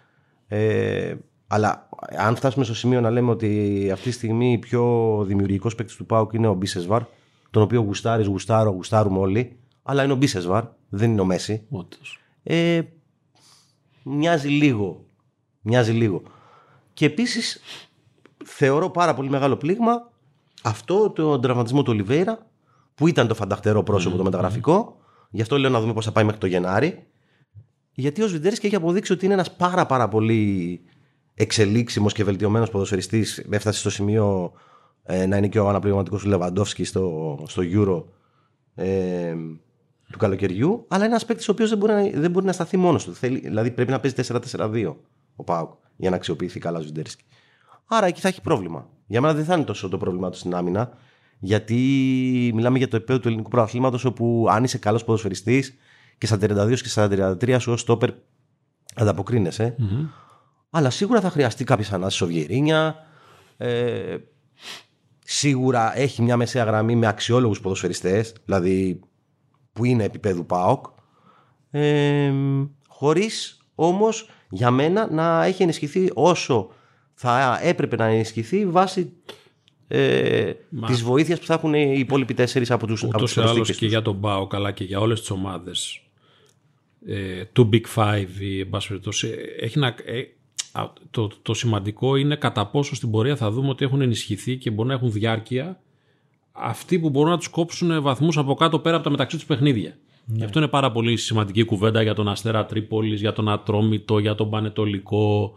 Ε, αλλά αν φτάσουμε στο σημείο να λέμε ότι αυτή τη στιγμή ο πιο δημιουργικός παίκτης του Πάουκ είναι ο Μπίσεσβαρ, τον οποίο γουστάρεις, γουστάρω, γουστάρουμε όλοι, αλλά είναι ο Μπίσεσβαρ, δεν είναι ο Μέση. Όντως. Ε, μοιάζει λίγο. Μοιάζει λίγο. Και επίσης θεωρώ πάρα πολύ μεγάλο πλήγμα αυτό το τραυματισμό του Ολιβέηρα που ήταν το φανταχτερό πρόσωπο το μεταγραφικό. Γι' αυτό λέω να δούμε πώς θα πάει μέχρι το Γενάρη. Γιατί ο Σβιντέρσκι έχει αποδείξει ότι είναι ένας πάρα πάρα πολύ εξελίξιμος και βελτιωμένος ποδοσφαιριστής. Έφτασε στο σημείο ε, να είναι και ο αναπληρωματικός του Λεβαντόφσκι στο, στο Euro ε, του καλοκαιριού. Αλλά είναι ένας παίκτης ο οποίος δεν, μπορεί να- δεν μπορεί να σταθεί μόνος του. Θέλει, δηλαδή πρέπει να παίζει 4-4-2 ο Πάουκ για να αξιοποιηθεί καλά ο Σβιντέρσκι. Άρα εκεί θα έχει πρόβλημα. Για μένα δεν θα είναι τόσο το πρόβλημά του στην άμυνα, γιατί μιλάμε για το επίπεδο του ελληνικού πρωταθλήματος, όπου αν είσαι καλός ποδοσφαιριστής και στα 32 και στα 33 σου ως στόπερ ανταποκρίνεσαι. Αλλά σίγουρα θα χρειαστεί κάποιες ανάσεις ο Βιερίνια. Ε, σίγουρα έχει μια μεσαία γραμμή με αξιόλογους ποδοσφαιριστές, δηλαδή που είναι επίπεδου ΠΑΟΚ. Ε, χωρίς όμως για μένα να έχει ενισχυθεί όσο θα έπρεπε να ενισχυθεί βάσει ε, Μα- της βοήθειας που θα έχουν οι υπόλοιποι τέσσερις από τους, από Ούτως τους ή άλλως προσθήκες και τους. για τον Πάο, καλά και για όλες τις ομάδες. ε, του Big Five ή εν πάση περιπτώσει. Έχει να, ε, το, το σημαντικό είναι κατά πόσο στην πορεία θα δούμε ότι έχουν ενισχυθεί και μπορούν να έχουν διάρκεια αυτοί που μπορούν να τους κόψουν βαθμούς από κάτω πέρα από τα μεταξύ τους παιχνίδια. Ναι. Και αυτό είναι πάρα πολύ σημαντική κουβέντα για τον Αστέρα Τρίπολης, για τον Ατρόμητο, για τον Πανετολικό,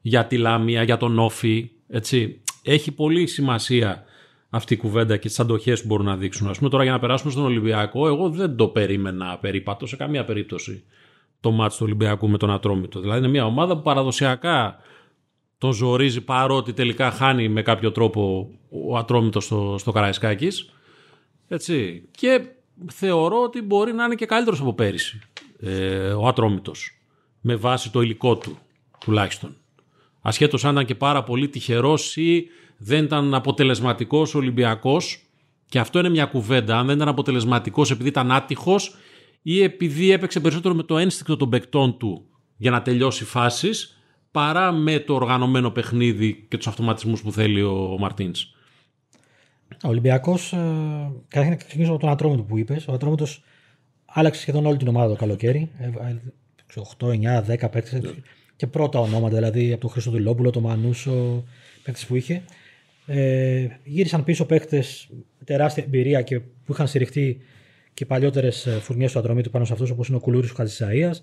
για τη Λάμια, για τον Όφη. Έτσι. Έχει πολύ σημασία αυτή η κουβέντα και τις αντοχές που μπορούν να δείξουν. Α πούμε τώρα για να περάσουμε στον Ολυμπιακό, εγώ δεν το περίμενα περίπατο σε καμία περίπτωση το μάτι του Ολυμπιακού με τον Ατρόμητο. Δηλαδή είναι μια ομάδα που παραδοσιακά τον ζορίζει παρότι τελικά χάνει με κάποιο τρόπο ο Ατρόμητος στο, στο Καραϊσκάκης. Έτσι. Και θεωρώ ότι μπορεί να είναι και καλύτερος από πέρυσι ε, ο Ατρόμητος με βάση το υλικό του τουλάχιστον. Ασχέτως αν ήταν και πάρα πολύ τυχερός ή δεν ήταν αποτελεσματικός ο Ολυμπιακός και αυτό είναι μια κουβέντα. Αν δεν ήταν αποτελεσματικός επειδή ήταν άτυχος ή επειδή έπαιξε περισσότερο με το ένστικτο των παικτών του για να τελειώσει φάσεις παρά με το οργανωμένο παιχνίδι και τους αυτοματισμούς που θέλει ο Μαρτίνς. Ο Ολυμπιακός, ε, καταρχήν να ξεκινήσω από τον Ατρόμητο που είπες. Ο Ατρόμητος άλλαξε σχεδόν όλη την ομάδα το καλοκαίρι. 8, 9, 10 παίκτες. Και πρώτα ονόματα, δηλαδή από τον Χρυστοδηλόπουλο, τον Μανούσο, παίκτες που είχε. Ε, γύρισαν πίσω παίκτες με τεράστια εμπειρία και που είχαν στηριχτεί και παλιότερες φουρνιές του Ατρομήτου πάνω σε αυτούς, όπως είναι ο Κουλούρης του Χατζησαία.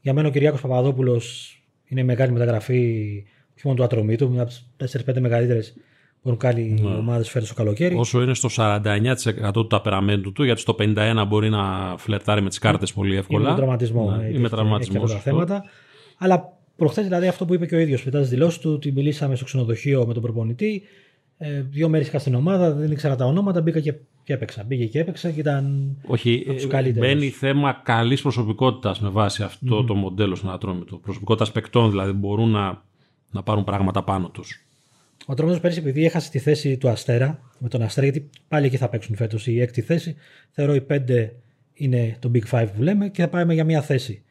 Για μένα ο Κυριάκος Παπαδόπουλος είναι μεγάλη μεταγραφή όχι μόνο του Ατρομήτου, μια από τις 4-5 μεγαλύτερες που έχουν κάνει ναι. ομάδες φέτος το καλοκαίρι. Όσο είναι στο 49% του ταπεραμέντου του, γιατί στο 51% μπορεί να φλερτάρει με τις κάρτες πολύ εύκολα. Ή με τραυματισμό. Ναι, ή με τραυματισμός. αυτά τα θέματα. Αλλά προχθές δηλαδή αυτό που είπε και ο ίδιος μετά τις δηλώσεις του, ότι μιλήσαμε στο ξενοδοχείο με τον προπονητή. Ε, δύο μέρες είχα στην ομάδα, δεν ήξερα τα ονόματα, μπήκα και, και έπαιξα. Μπήκε και έπαιξα και ήταν. Όχι, ε, μπαίνει θέμα καλής προσωπικότητας με βάση αυτό mm-hmm. το μοντέλο στον Ατρόμητο. Προσωπικότητας παικτών δηλαδή μπορούν να, να πάρουν πράγματα πάνω τους. Ο Ατρόμητο πέρυσι, επειδή έχασε τη θέση του Αστέρα, με τον Αστέρα, γιατί πάλι εκεί θα παίξουν φέτος η έκτη θέση, θεωρώ οι πέντε είναι το Big Five που λέμε και θα πάμε για μια θέση.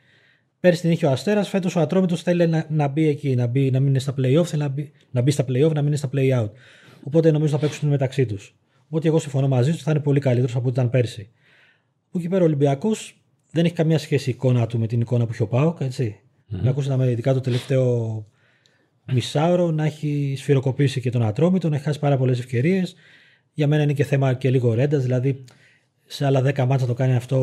Πέρυσι την είχε ο Αστέρας, φέτος ο Ατρόμητος θέλει να, να μπει εκεί, να, μπει, να μην είναι στα playoff, θέλει να μπει, να μπει στα playoff, να μην είναι στα play out. Οπότε νομίζω θα παίξουν μεταξύ τους. Οπότε εγώ συμφωνώ μαζί τους, θα είναι πολύ καλύτερος από ό,τι ήταν πέρσι. Από εκεί πέρα ο Ολυμπιακός δεν έχει καμία σχέση η εικόνα του με την εικόνα που είχε ο Πάοκ. Έτσι. Mm-hmm. Με ακούσαμε ειδικά το τελευταίο μισάωρο να έχει σφυροκοπήσει και τον Ατρόμητο, να έχει χάσει πάρα πολλές ευκαιρίες. Για μένα είναι και θέμα και λίγο ρέντας, δηλαδή σε άλλα 10 μάτσα το κάνει αυτό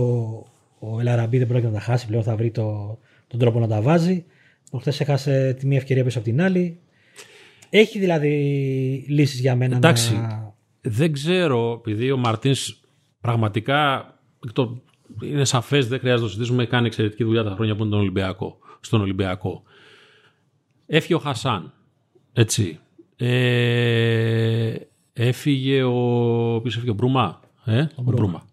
ο Ελαραμπή δεν πρόκειται να τα χάσει πλέον, θα βρει το, τον τρόπο να τα βάζει. Προχθέ έχασε τη μία ευκαιρία πίσω από την άλλη. Έχει δηλαδή λύσεις για μένα Εντάξει, να... δεν ξέρω, επειδή ο Μαρτίνς πραγματικά το, είναι σαφές, δεν χρειάζεται να το συζητήσουμε, κάνει εξαιρετική δουλειά τα χρόνια που είναι τον Ολυμπιακό, στον Ολυμπιακό. Έφυγε ο Χασάν, έτσι. Ε, έφυγε ο... Ποιος έφυγε, ο Μπρούμα. Ε, ο Μπρούμα.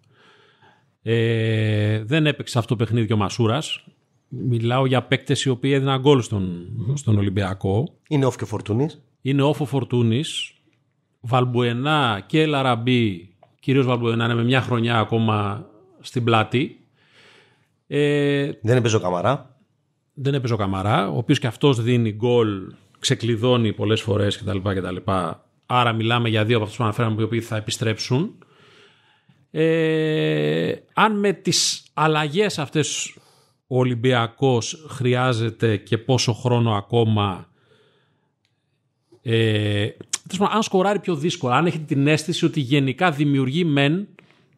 Ε, δεν έπαιξε αυτό το παιχνίδι ο Μασούρας. Μιλάω για παίκτες οι οποίοι έδιναν γκολ στον, στον Ολυμπιακό. Είναι όφ και Φορτούνης. Είναι όφο Φορτούνης. Βαλμπουενά και Λαραμπή, κυρίως Βαλμπουενά, είναι με μια χρονιά ακόμα στην πλάτη. Ε, δεν έπαιζε ο Καμαρά. Δεν έπαιζε ο Καμαρά, ο οποίος και αυτός δίνει γκολ, ξεκλειδώνει πολλές φορές κτλ, κτλ. Άρα μιλάμε για δύο από αυτούς που αναφέραμε, οι οποίοι θα επιστρέψουν. Ε, αν με τις αλλαγές αυτές ο Ολυμπιακός χρειάζεται και πόσο χρόνο ακόμα ε, αν σκοράρει πιο δύσκολα, αν έχει την αίσθηση ότι γενικά δημιουργεί μεν,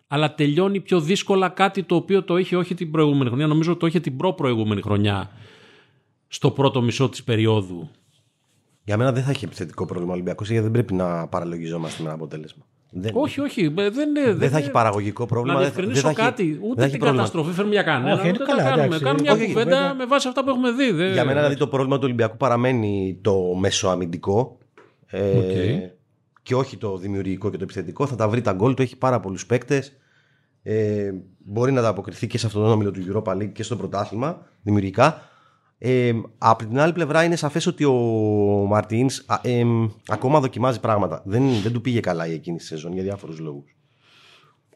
αλλά τελειώνει πιο δύσκολα κάτι το οποίο το είχε όχι την προηγούμενη χρονιά, νομίζω το είχε την προ-προηγούμενη χρονιά στο πρώτο μισό της περίοδου. Για μένα δεν θα έχει επιθετικό πρόβλημα ο Ολυμπιακός, γιατί δεν πρέπει να παραλογιζόμαστε με ένα αποτέλεσμα. Δεν... Όχι, όχι. Δεν, δεν, δεν θα έχει παραγωγικό πρόβλημα. Να διευκρινίσω δεν κάτι. Ούτε την πρόβλημα. καταστροφή φέρνουμε για κανένα. Όχι, ούτε καλά, κάνουμε. Κάνουμε μια όχι, κουβέντα βέβαια. με βάση αυτά που έχουμε δει. Δεν... Για μένα δηλαδή το πρόβλημα του Ολυμπιακού παραμένει το μεσοαμυντικό. Ε, okay. Και όχι το δημιουργικό και το επιθετικό. Θα τα βρει τα γκολ του. Έχει πάρα πολλούς παίκτες. Ε, μπορεί να τα αποκριθεί και σε αυτόν τον όμιλο του Europa League και στο πρωτάθλημα δημιουργικά. Ε, από την άλλη πλευρά είναι σαφές ότι ο Μαρτίνς ε, ακόμα δοκιμάζει πράγματα. Δεν, δεν του πήγε καλά η εκείνη τη σεζόν για διάφορους λόγους.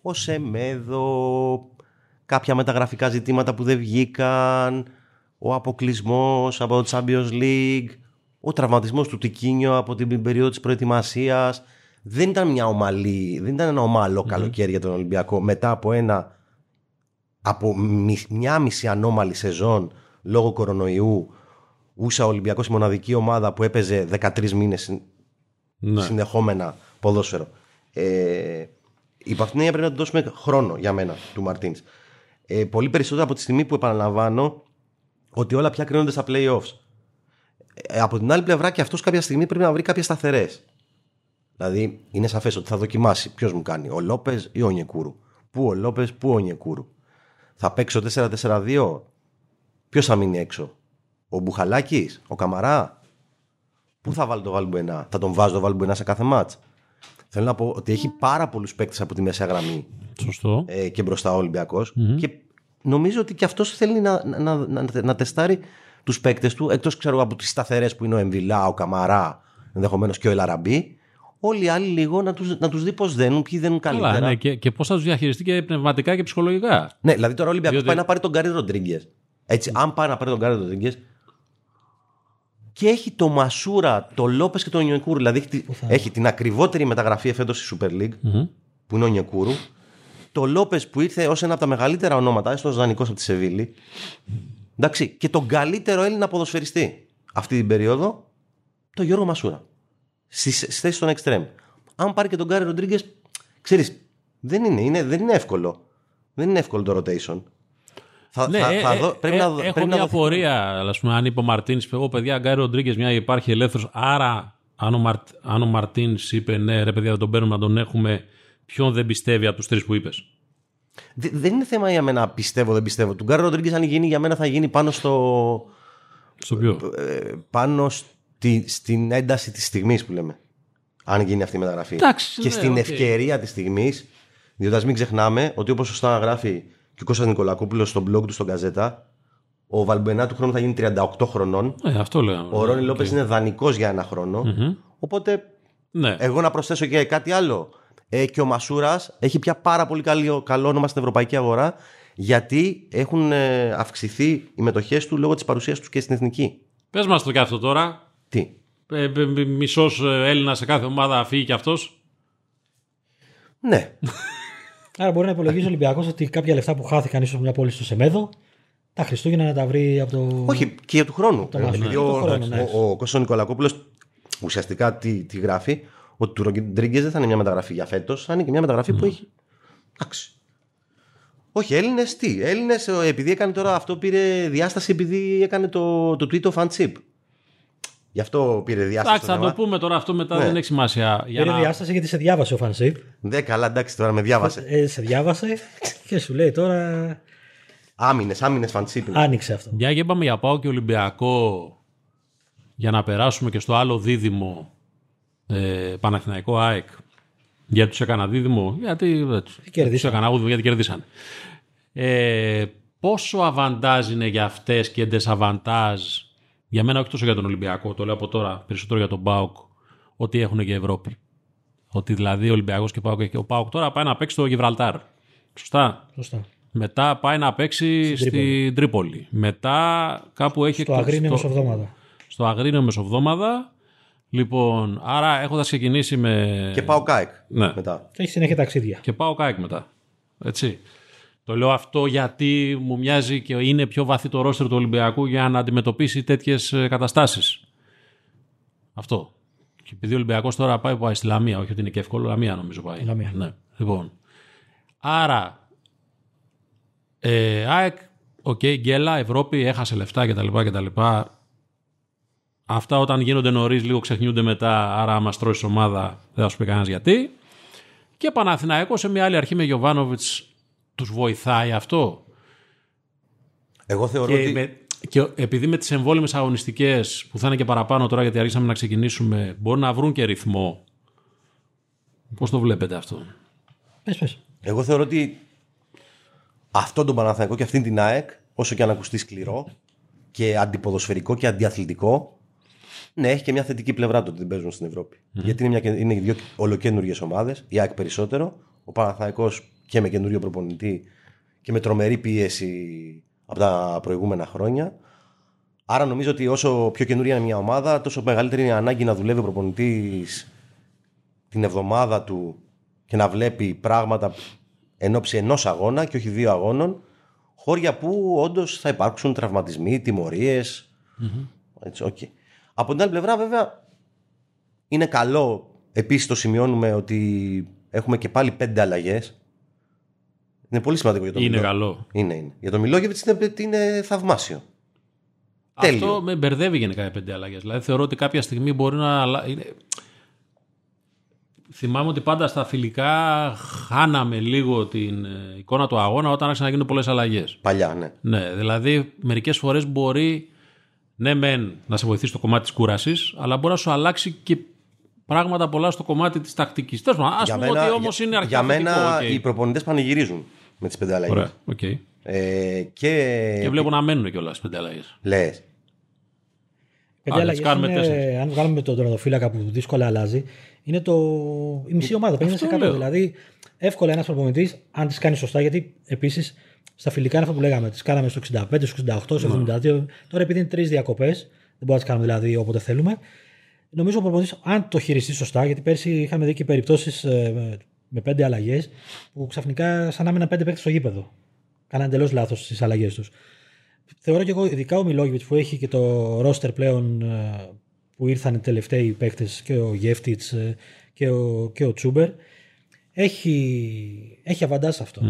Ο Σεμέδο, κάποια μεταγραφικά ζητήματα που δεν βγήκαν, ο αποκλεισμός από το Champions League, ο τραυματισμός του Τικίνιο από την περίοδο της προετοιμασίας. Δεν ήταν μια ομαλή, δεν ήταν ένα ομαλό καλοκαίρι για τον Ολυμπιακό μετά από ένα από μια μισή ανώμαλη σεζόν λόγω κορονοϊού ούσα Ολυμπιακός η μοναδική ομάδα που έπαιζε 13 μήνες ναι. συνεχόμενα ποδόσφαιρο. Ε, υπό αυτήν την πρέπει να του δώσουμε χρόνο για μένα του Μαρτίνς. Ε, πολύ περισσότερο από τη στιγμή που επαναλαμβάνω ότι όλα πια κρίνονται στα playoffs. Ε, από την άλλη πλευρά και αυτός κάποια στιγμή πρέπει να βρει κάποιες σταθερές. Δηλαδή είναι σαφές ότι θα δοκιμάσει ποιος μου κάνει, ο Λόπες ή ο Νιεκούρου. Πού ο Λόπες, πού ο Νιεκούρου. Θα παίξω 4-4-2. Ποιος θα μείνει έξω, ο Μπουχαλάκης, ο Καμαρά; Πού θα βάλει το Βαλμπουενά, θα τον βάζω το Βαλμπουενά σε κάθε μάτς; Θέλω να πω ότι έχει πάρα πολλούς παίκτες από τη μέσα γραμμή. Σωστό. Ε, και μπροστά ο ολυμπιακο Και νομίζω ότι και αυτός θέλει να, να, να, να, τεστάρει τους παίκτες του, εκτός ξέρω από τις σταθερές που είναι ο Εμβιλά, ο Καμαρά, ενδεχομένως και ο Ελαραμπή. Όλοι οι άλλοι λίγο να τους να τους δει πώς δένουν, ποιοι δένουν καλύτερα. Καλά, ναι, και, και πώς θα τους διαχειριστεί και πνευματικά και ψυχολογικά. Ναι, δηλαδή τώρα ο Ολυμπιακός Διότι... πάει να πάρει τον Γκάρι Ροντρίγκες. Έτσι, αν πάει να πάρει τον Γκάρι Ροντρίγκε, και έχει το Μασούρα, το Λόπες και τον Νιεκούρου. Δηλαδή έχει, έχει την ακριβότερη μεταγραφή εφέτος στη Super League, που είναι ο Νιεκούρου. Το Λόπες που ήρθε ως ένα από τα μεγαλύτερα ονόματα, έστω δανεικός από τη Σεβίλη. Εντάξει, και τον καλύτερο Έλληνα ποδοσφαιριστή αυτή την περίοδο, το Γιώργο Μασούρα. Στις θέσεις των Extreme. Αν πάρει και τον Γκάρι Ροντρίγκε, ξέρεις, δεν είναι, είναι, δεν είναι εύκολο. Δεν είναι εύκολο το rotation. Θα, ναι, θα, θα ε, δω, πρέπει ε, να, έχω πρέπει μια να πορεία, ας πούμε, αν είπε ο Μαρτίνς, εγώ παιδιά, Γκάρι Ροντρίγκες, μια υπάρχει ελεύθερος. Άρα, αν ο, Μαρτ, αν ο Μαρτίνς είπε ναι, ρε παιδιά, τον παίρνουμε να τον έχουμε, ποιον δεν πιστεύει από τους τρεις που είπες; δεν είναι θέμα για μένα πιστεύω δεν πιστεύω. Του Γκάρι Ροντρίγκες, αν γίνει για μένα, θα γίνει πάνω στο. Στο ποιο; Ε, πάνω στη, στην ένταση της στιγμής που λέμε. Αν γίνει αυτή η μεταγραφή. Εντάξει, και ναι, στην okay. ευκαιρία της στιγμής. Διότι ας μην ξεχνάμε ότι όπως σωστά γράφει και ο Κώστας Νικολακόπουλος στο blog του στον Καζέτα, ο Βαλμπενά του χρόνου θα γίνει 38 χρονών. Ε, αυτό λέω. Ο Ρόνι okay. είναι δανεικός για ένα Οπότε ναι. εγώ να προσθέσω και κάτι άλλο. Ε, και ο Μασούρας έχει πια πάρα πολύ καλό, καλό όνομα στην ευρωπαϊκή αγορά γιατί έχουν ε, αυξηθεί οι μετοχές του λόγω της παρουσίας τους και στην εθνική. Πες μας το και αυτό τώρα. Τι; Ε, ε Μισός Έλληνας σε κάθε ομάδα φύγει και αυτός; Ναι. Άρα μπορεί να υπολογίζει ο Ολυμπιακός ότι κάποια λεφτά που χάθηκαν ίσως μια πόλη στο Σεμέδο τα Χριστούγεννα να τα βρει από το. Όχι, και για του χρόνου. Το ε, ο, ναι. ο, ο Νικολακόπουλος ουσιαστικά τι, τι γράφει, ότι του Ροντρίγκες δεν θα είναι μια μεταγραφή για φέτος, θα είναι και μια μεταγραφή που έχει. Εντάξει. Όχι, Έλληνες τι; Έλληνες, επειδή έκανε τώρα αυτό, πήρε διάσταση επειδή έκανε το, το tweet of fanship. Γι' αυτό πήρε διάσταση. Εντάξει, θα το πούμε τώρα αυτό μετά, ναι. δεν έχει σημασία. Για πήρε να... διάσταση γιατί σε διάβασε ο Φανσίπ. Ναι, καλά, εντάξει, τώρα με διάβασε. Ε, σε διάβασε και σου λέει τώρα. Άμυνες, άμυνες Φανσίπ. Άνοιξε αυτό. Για και είπαμε για πάω και Ολυμπιακό για να περάσουμε και στο άλλο δίδυμο ε, Παναθηναϊκό ΑΕΚ. Γιατί τους έκανα δίδυμο, γιατί του έκανα δίδυμο, γιατί κερδίσαν. Ε, πόσο αβαντάζ είναι για αυτές και ντεσαβαντάζ για μένα όχι τόσο για τον Ολυμπιακό, το λέω από τώρα, περισσότερο για τον Πάοκ, ότι έχουν και Ευρώπη. Ότι δηλαδή ο Ολυμπιακός και Πάοκ, και ο Πάοκ τώρα πάει να παίξει στο Γιβραλτάρ. Σωστά. Σωστά. Μετά πάει να παίξει στην Τρίπολη. Τρίπολη. Μετά κάπου έχει. Στο Αγρίνιο Μεσοβδόμαδα. Στο Αγρίνιο Μεσοβδόμαδα. Λοιπόν, άρα έχοντας ξεκινήσει με. Και πάω ΚΑΕΚ ναι. μετά. Και έχει συνέχεια ταξίδια. Και πάω ΚΑΕΚ μετά. Έτσι. Το λέω αυτό γιατί μου μοιάζει και είναι πιο βαθύ το ρόστερ του Ολυμπιακού για να αντιμετωπίσει τέτοιες καταστάσεις. Αυτό. Και επειδή ο Ολυμπιακός τώρα πάει, πάει στη Λαμία, όχι ότι είναι και εύκολο, Λαμία νομίζω πάει. Λαμία. Ναι. Λοιπόν. Άρα, ε, ΑΕΚ, OK, okay, γκέλα, Ευρώπη, έχασε λεφτά κτλ. κτλ. Αυτά όταν γίνονται νωρίς, λίγο ξεχνιούνται μετά. Άρα, άμα στρώσεις ομάδα, δεν θα σου πει κανένας γιατί. Και Παναθηναϊκός σε μια άλλη αρχή με Γιοβάνοβιτς τους βοηθάει αυτό; Εγώ θεωρώ και ότι... Με, και επειδή με τις εμβόλιμες αγωνιστικές που θα είναι και παραπάνω τώρα γιατί αρχίσαμε να ξεκινήσουμε μπορούν να βρουν και ρυθμό. Πώς το βλέπετε αυτό; Πες, πες. Εγώ θεωρώ ότι αυτό τον Παναθηναϊκό και αυτήν την ΑΕΚ όσο και αν ακουστεί σκληρό και αντιποδοσφαιρικό και αντιαθλητικό ναι, έχει και μια θετική πλευρά του ότι δεν παίζουν στην Ευρώπη. Mm-hmm. Γιατί είναι, μια, είναι δύο ολοκένουργιε ομάδες, η ΑΕΚ περισσότερο. Ο Παναθηναϊκός και με καινούριο προπονητή και με τρομερή πίεση από τα προηγούμενα χρόνια. Άρα νομίζω ότι όσο πιο καινούρια είναι μια ομάδα, τόσο μεγαλύτερη είναι η ανάγκη να δουλεύει ο προπονητής την εβδομάδα του και να βλέπει πράγματα εν ώψη ενός αγώνα και όχι δύο αγώνων, χώρια που όντως θα υπάρξουν τραυματισμοί, τιμωρίες. Έτσι, okay. Από την άλλη πλευρά, βέβαια, είναι καλό. Επίσης, το σημειώνουμε ότι έχουμε και πάλι πέντε αλλαγές. Είναι πολύ σημαντικό για το Είναι Μιλό- καλό. Είναι, είναι. Για το Μιλόγεβιτς είναι, είναι θαυμάσιο. Τέλειο. Αυτό με μπερδεύει γενικά οι πέντε αλλαγές. Δηλαδή θεωρώ ότι κάποια στιγμή μπορεί να. αλλα- είναι- Θυμάμαι ότι πάντα στα φιλικά χάναμε λίγο την ε, εικόνα του αγώνα όταν άρχισαν να γίνουν πολλές αλλαγές. Παλιά, ναι. Ναι, δηλαδή μερικές φορές μπορεί ναι, μεν να σε βοηθήσει στο κομμάτι της κούρασης, αλλά μπορεί να σου αλλάξει και πράγματα πολλά στο κομμάτι της τακτικής. Τέλος πάντων, ας πούμε ότι όμως για- είναι αρχικά. Για μένα θετικό, οκ. οι προπονητές πανηγυρίζουν με τις πέντε αλλαγές. Ωραία, οκ. Ε, και Και βλέπω να μένουν κιόλας πέντε αλλαγές. λες. Πέντε Α, αλλαγές τις κάνουμε είναι, τέσσερις. αν βγάλουμε τον τερματοφύλακα που δύσκολα αλλάζει, είναι το, η μισή ομάδα, 50%. Αυτό λέω. Δηλαδή, εύκολα ένας προπονητής, αν τις κάνει σωστά, γιατί επίσης στα φιλικά είναι αυτό που λέγαμε, τις κάναμε στο 65, στο 68, στο 72. Τώρα επειδή είναι τρεις διακοπές, δεν μπορούμε να τις κάνουμε δηλαδή όποτε θέλουμε. Νομίζω ο προπονητής, αν το χειριστεί σωστά, γιατί πέρσι είχαμε δει και περιπτώσεις με πέντε αλλαγές που ξαφνικά σαν να έμεναν πέντε παίκτες στο γήπεδο. Κάναν εντελώς λάθος στις αλλαγές τους. Θεωρώ και εγώ, ειδικά ο Μιλόγεβιτ που έχει και το ρόστερ πλέον ε, που ήρθαν οι τελευταίοι παίκτες και ο Γεύτιτς και ο, και ο Τσούμπερ, έχει, έχει αβαντάς αυτό.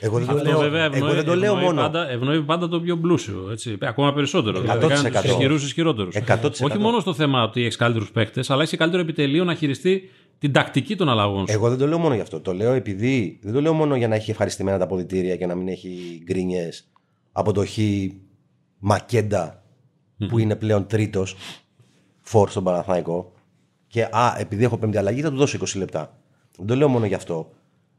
Εγώ δεν το Αυτό λέω, βέβαια εγώ ευνοεί, δεν το λέω ευνοεί μόνο. Πάντα, ευνοεί πάντα το πιο πλούσιο. Έτσι. Ακόμα περισσότερο. 100%. Δηλαδή, κάνεις τους ισχυρούς ισχυρότερους. 100%. Όχι μόνο στο θέμα ότι έχεις καλύτερους παίκτες, αλλά έχει καλύτερο επιτελείο να χειριστεί την τακτική των αλλαγών σου. Εγώ δεν το λέω μόνο γι' αυτό. Το λέω επειδή δεν το λέω μόνο για να έχει ευχαριστημένα τα αποδητήρια και να μην έχει γκρίνιες από το χ Μακέντα που είναι πλέον τρίτος φόρ στον Παναθηναϊκό. Και α, επειδή έχω πέμπτη αλλαγή θα του δώσω 20 λεπτά. Δεν το λέω μόνο γι' αυτό.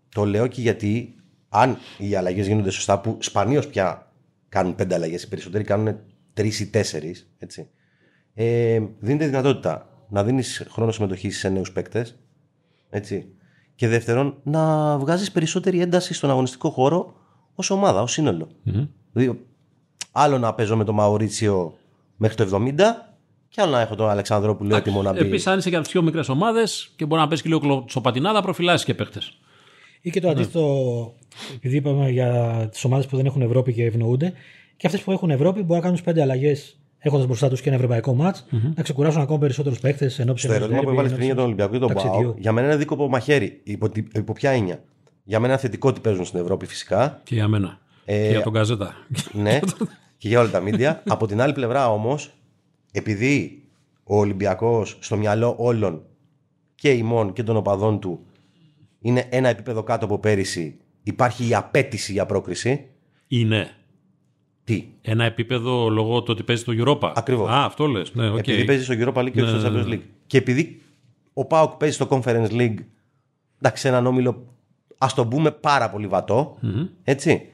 Το λέω και γιατί αν οι αλλαγές γίνονται σωστά, που σπανίως πια κάνουν πέντε αλλαγές, οι περισσότεροι κάνουν τρεις ή τέσσερις, έτσι. Ε, δίνεται δυνατότητα να δίνεις χρόνο συμμετοχή σε νέους παίκτες, έτσι. Και δεύτερον, να βγάζεις περισσότερη ένταση στον αγωνιστικό χώρο ως ομάδα, ως συνολο Δηλαδή, άλλο να παίζω με τον Μαουρίτσιο μέχρι το 70 και άλλο να έχω τον Αλεξανδρόπουλο έτοιμο να μπει. Επίσης, αν είσαι και από τις πιο μικρές ομάδες και μπορεί να πέσει και λίγο κλωτσοπατινάδα, προφυλάσσει και παίχτες. Ή και το αντίθετο, επειδή είπαμε για τις ομάδες που δεν έχουν Ευρώπη και ευνοούνται, και αυτές που έχουν Ευρώπη μπορεί να κάνουν τις πέντε αλλαγές έχοντας μπροστά τους και ένα ευρωπαϊκό μάτς, να ξεκουράσουν ακόμα περισσότερους παίκτε εν ώψη Στο ενός ερώτημα που derby, έβαλες εν πριν για τον ώψη Ολυμπιακό και τον ταξιδιού. Πάο, για μένα είναι δίκοπο μαχαίρι. Υπό, τι- υπό ποια έννοια; Για μένα είναι θετικό ότι παίζουν στην Ευρώπη φυσικά. Και για μένα. Ε, και για το Gazzetta. ναι, και για όλα τα μίντια. Από την άλλη πλευρά όμως, επειδή ο Ολυμπιακός στο μυαλό όλων και ημών και των οπαδών του είναι ένα επίπεδο κάτω από πέρυσι, υπάρχει η απαίτηση για πρόκριση. Είναι Τι, ένα επίπεδο λόγω του ότι παίζει στο Europa. Ακριβώς. Α, αυτό λες. Ναι, οκ. επειδή παίζει στο Europa League και όχι στο ναι, Champions League. Και επειδή ο ΠΑΟΚ παίζει στο Conference League, εντάξει, έναν όμιλο, ας το πούμε, πάρα πολύ βατό, έτσι.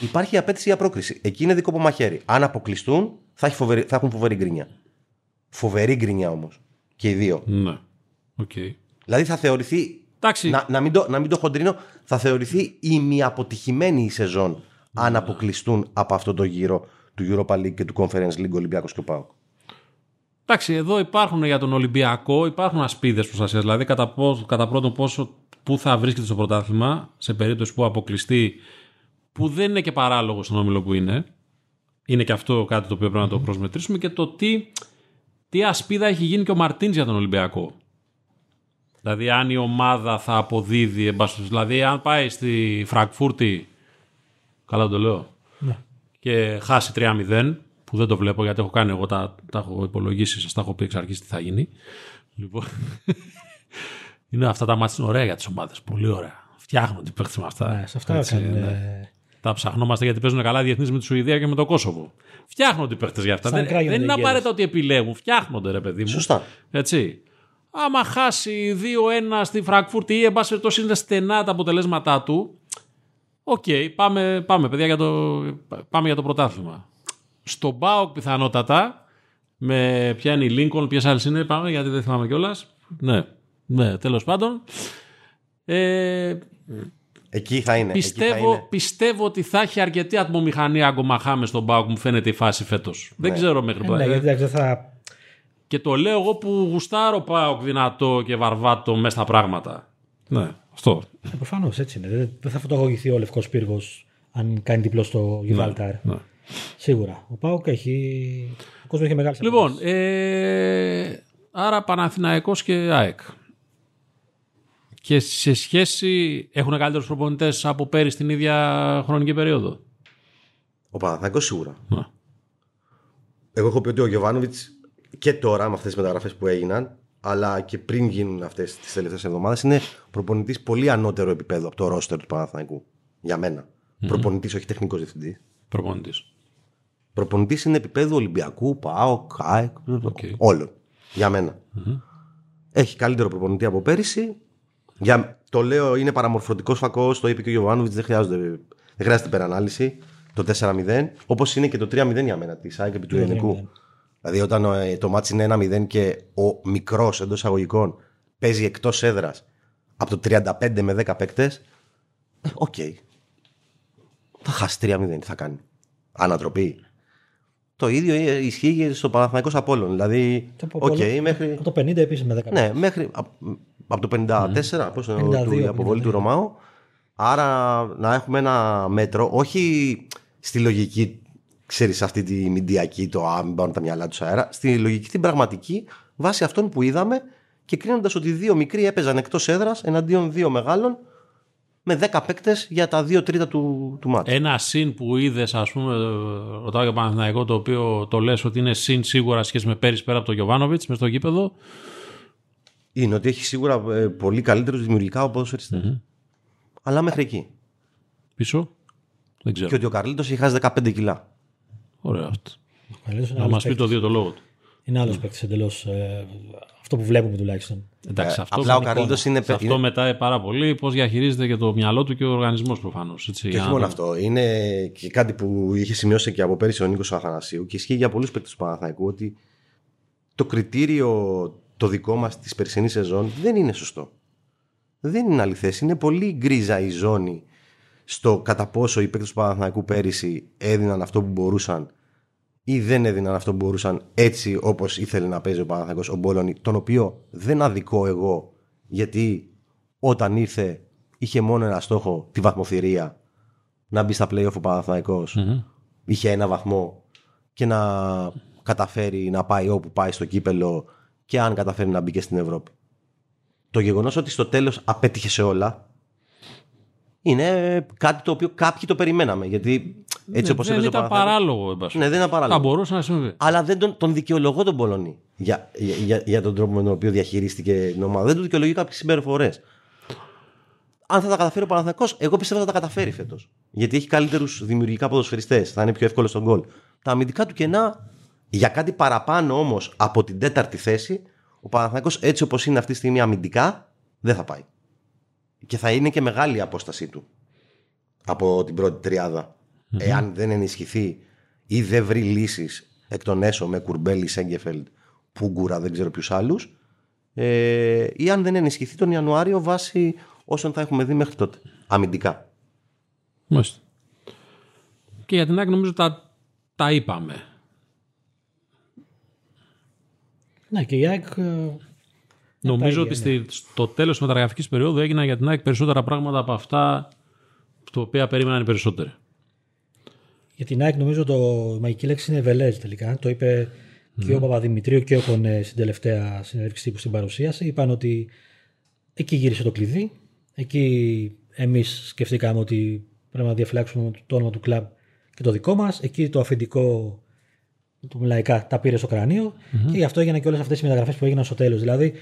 Υπάρχει η απαίτηση για πρόκριση. Εκεί είναι δίκοπο μαχαίρι. Αν αποκλειστούν, θα, έχει φοβερή- θα έχουν φοβερή γκρίνια. Φοβερή γκρίνια όμως. Και οι δύο. Ναι. Οκ. Δηλαδή θα θεωρηθεί. Εντάξει. Να, να, μην το, να μην το χοντρύνω, θα θεωρηθεί ημιαποτυχημένη η σεζόν αν αποκλειστούν από αυτό το γύρο του Europa League και του Conference League Ολυμπιακός και ο ΠΑΟΚ. Εντάξει, εδώ υπάρχουν για τον Ολυμπιακό υπάρχουν ασπίδες προστασίας. Δηλαδή, κατά, πόσο, κατά πρώτον, πόσο, πού θα βρίσκεται στο πρωτάθλημα σε περίπτωση που αποκλειστεί, που δεν είναι και παράλογο στον όμιλο που είναι. Είναι και αυτό κάτι το οποίο πρέπει να το προσμετρήσουμε και το τι, τι ασπίδα έχει γίνει και ο Μαρτίν για τον Ολυμπιακό. Δηλαδή, αν η ομάδα θα αποδίδει, εν πάση περιπτώσει, δηλαδή, αν πάει στη Φραγκφούρτη. Καλά το λέω. Και χάσει 3-0, που δεν το βλέπω γιατί έχω κάνει εγώ τα, τα έχω υπολογίσει, σας τα έχω πει εξ αρχής τι θα γίνει. Λοιπόν. είναι αυτά τα μάτια είναι ωραία για τις ομάδες. Πολύ ωραία. Φτιάχνουν τι παίχτε με αυτά. Ναι, σε αυτά Έτσι, κάνουν, ναι. Ε, Τα ψαχνόμαστε γιατί παίζουν καλά διεθνείς με τη Σουηδία και με το Κόσοβο. Φτιάχνονται οι παίχτες για αυτά. Στα Δεν, μικρά δεν είναι γίνονται οι απαραίτητα ότι επιλέγουν. Φτιάχνονται, ρε παιδί μου. Σωστά. Έτσι. Άμα χάσει 2-1 στη Φραγκφούρτη ή εν πάση περιπτώσει είναι στενά τα αποτελέσματά του, οκ, πάμε, πάμε παιδιά για το, πάμε για το πρωτάθλημα. Στον ΠΑΟΚ πιθανότατα, με ποια είναι η Λίνκον, ποιες άλλες είναι, πάμε γιατί δεν θυμάμαι κιόλας. Ναι, ναι, τέλος πάντων. Ε, Εκεί θα είναι. εκεί θα πιστεύω, είναι. πιστεύω ότι θα έχει αρκετή ατμομηχανία αγκομαχάμε στον ΠΑΟΚ, μου φαίνεται η φάση φέτος. Δεν ξέρω μέχρι ε, πού. ναι, γιατί εντάξει, δεν θα. Και το λέω εγώ που γουστάρω ΠΑΟΚ δυνατό και βαρβάτο μέσα στα πράγματα. Ναι, αυτό. Προφανώς έτσι είναι. Δεν- Δεν θα φωτογραφηθεί ο λευκός πύργος αν κάνει διπλό στο Γιβραλτάρ. Ναι. Σίγουρα. Ο Πάοκ έχει. Ο κόσμος έχει μεγάλη Λοιπόν, ε, άρα Παναθηναϊκός και ΑΕΚ. Και σε σχέση έχουν καλύτερους προπονητές από πέρυσι την ίδια χρονική περίοδο; Ο Παναθηναϊκός σίγουρα. Ναι. Εγώ έχω πει ότι ο Γιωβάνοβιτς και τώρα με αυτές τις μεταγραφές που έγιναν, αλλά και πριν γίνουν αυτές τις τελευταίες εβδομάδες, είναι προπονητής πολύ ανώτερο επίπεδο από το ρόστερ του Παναθηναϊκού. Για μένα. Mm-hmm. Προπονητής, όχι τεχνικός διευθυντής. Προπονητής. Προπονητής είναι επίπεδο Ολυμπιακού, ΠΑΟΚ, ΑΕΚ, Okay. όλων. Για μένα. Έχει καλύτερο προπονητή από πέρυσι. Για, το λέω είναι παραμορφωτικός φακός, το είπε και ο Γιωβάνοβιτς, δεν, χρειάζεται- δεν χρειάζεται υπερανάλυση. Το 4-0, όπως είναι και το 3-0 για μένα τη ΑΕΚ επί του Ελληνικού. Δηλαδή, όταν ε, το μάτι είναι 1-0 και ο μικρός εντός εισαγωγικών παίζει εκτός έδρας από το 35 με 10 παίκτες, οκ. Θα χάσει 3-0, τι θα κάνει. Ανατροπή. Το ίδιο ε, ισχύει και στο Παναθηναϊκός Απόλλων. Δηλαδή, Από οκ, πολλο- μέχρι, Από το 50 επίσης με 10. ναι, μέχρι από το 54, πώς είναι, 52, του, η αποβολή 52. του Ρομάο. Άρα να έχουμε ένα μέτρο, όχι στη λογική, ξέρεις, αυτή τη μιντιακή, το α, μην πάρουν τα μυαλά τους αέρα, στη λογική την πραγματική, βάσει αυτών που είδαμε και κρίνοντας ότι δύο μικροί έπαιζαν εκτός έδρας εναντίον δύο μεγάλων με 10 παίκτες για τα δύο τρίτα του, του μάτου. Ένα συν που είδες, ας πούμε, ε, ρωτάω για Παναθηναϊκό, το οποίο το λες ότι είναι συν σίγουρα σχέση με πέρυσι πέρα από τον Γιωβάνοβιτς μες στο γήπεδο. Είναι ότι έχει σίγουρα ε, πολύ καλύτερους δημιουργικά από ποδοσφαιριστές. Αλλά μέχρι εκεί. Πίσω; Δεν ξέρω. Και ότι ο Καρλίτος έχει χάσει 15 κιλά. Ωραίο αυτό. Καλύτερος είναι Να άλλος μα πει το δύο το λόγο του. Είναι άλλος παίκτης εντελώς. αυτό που βλέπουμε τουλάχιστον. Εντάξει, αυτό, Ε, Απλά ο είναι Καρλίτος εικόνα. είναι, Σε αυτό είναι, μετάει πάρα πολύ πώς διαχειρίζεται και το μυαλό του και ο οργανισμός προφανώς. Και όχι μόνο αυτό. Είναι και κάτι που είχε σημειώσει και από πέρυσι ο Νίκος Αθανασίου και ισχύει για πολλούς παίκτες του Παναθαϊκού ότι το κριτήριο το δικό μας της περσινής σεζόν δεν είναι σωστό. Δεν είναι αληθέ. Είναι πολύ γκρίζα η ζώνη στο κατά πόσο οι παίκτες του Παναθηναϊκού πέρυσι έδιναν αυτό που μπορούσαν ή δεν έδιναν αυτό που μπορούσαν έτσι όπως ήθελε να παίζει ο Παναθηναϊκός ο Μπόλωνη, τον οποίο δεν αδικώ εγώ γιατί όταν ήρθε είχε μόνο ένα στόχο, τη βαθμοθυρία να μπει στα play-off ο παναθηναικος είχε ένα βαθμό και να καταφέρει να πάει όπου πάει στο κύπελο και αν καταφέρει να μπει και στην Ευρώπη. Το γεγονός ότι στο τέλος απέτυχε σε όλα είναι κάτι το οποίο κάποιοι το περιμέναμε. Γιατί έτσι όπως δεν έπαιζε ο ήταν Παναθηναϊκός- παράλογο. εν πάση. Ναι, δεν είναι Θα παράλογο. μπορούσε να συμβεί. Αλλά δεν τον, τον δικαιολογώ τον Πολωνή για, για, για, για τον τρόπο με τον οποίο διαχειρίστηκε την ομάδα. Δεν του δικαιολογεί κάποιες συμπεριφορές. Αν θα τα καταφέρει ο Παναθηναϊκός, εγώ πιστεύω θα τα καταφέρει φέτος. Γιατί έχει καλύτερους δημιουργικά ποδοσφαιριστές. Θα είναι πιο εύκολο στον γκολ. Τα αμυντικά του κενά, για κάτι παραπάνω όμως από την τέταρτη θέση, ο Παναθηναϊκός έτσι όπως είναι αυτή τη στιγμή αμυντικά, δεν θα πάει. Και θα είναι και μεγάλη η απόστασή του από την πρώτη τριάδα. Εάν δεν ενισχυθεί ή δεν βρει λύσεις εκ των έσω με κουρμπέλι, Σέγκεφελντ, Πούγκουρα, δεν ξέρω ποιους άλλους. Ε, ή αν δεν ενισχυθεί τον Ιανουάριο βάσει όσων θα έχουμε δει μέχρι τότε. Αμυντικά. Μάλιστα. Και για την ΑΕΚ νομίζω τα, τα είπαμε. Ναι, και η ΑΕΚ. ε, Νομίζω ίδια, ότι στη- στο τέλος της μεταγραφικής περίοδου έγιναν για την ΑΕΚ περισσότερα πράγματα από αυτά τα οποία περίμεναν οι περισσότεροι. Για την ΑΕΚ νομίζω το η μαγική λέξη είναι βελέζ τελικά. Το είπε και ο Παπαδημητρίου και ο Κονέ στην τελευταία συνέντευξη τύπου στην παρουσίαση. Είπαν ότι εκεί γύρισε το κλειδί. Εκεί εμείς σκεφτήκαμε ότι πρέπει να διαφυλάξουμε το όνομα του κλαμπ και το δικό μας. Εκεί το αφεντικό του λαϊκά τα πήρε στο κρανιο και γι' αυτό έγιναν και όλες αυτές οι μεταγραφές που έγιναν στο τέλος. Δηλαδή,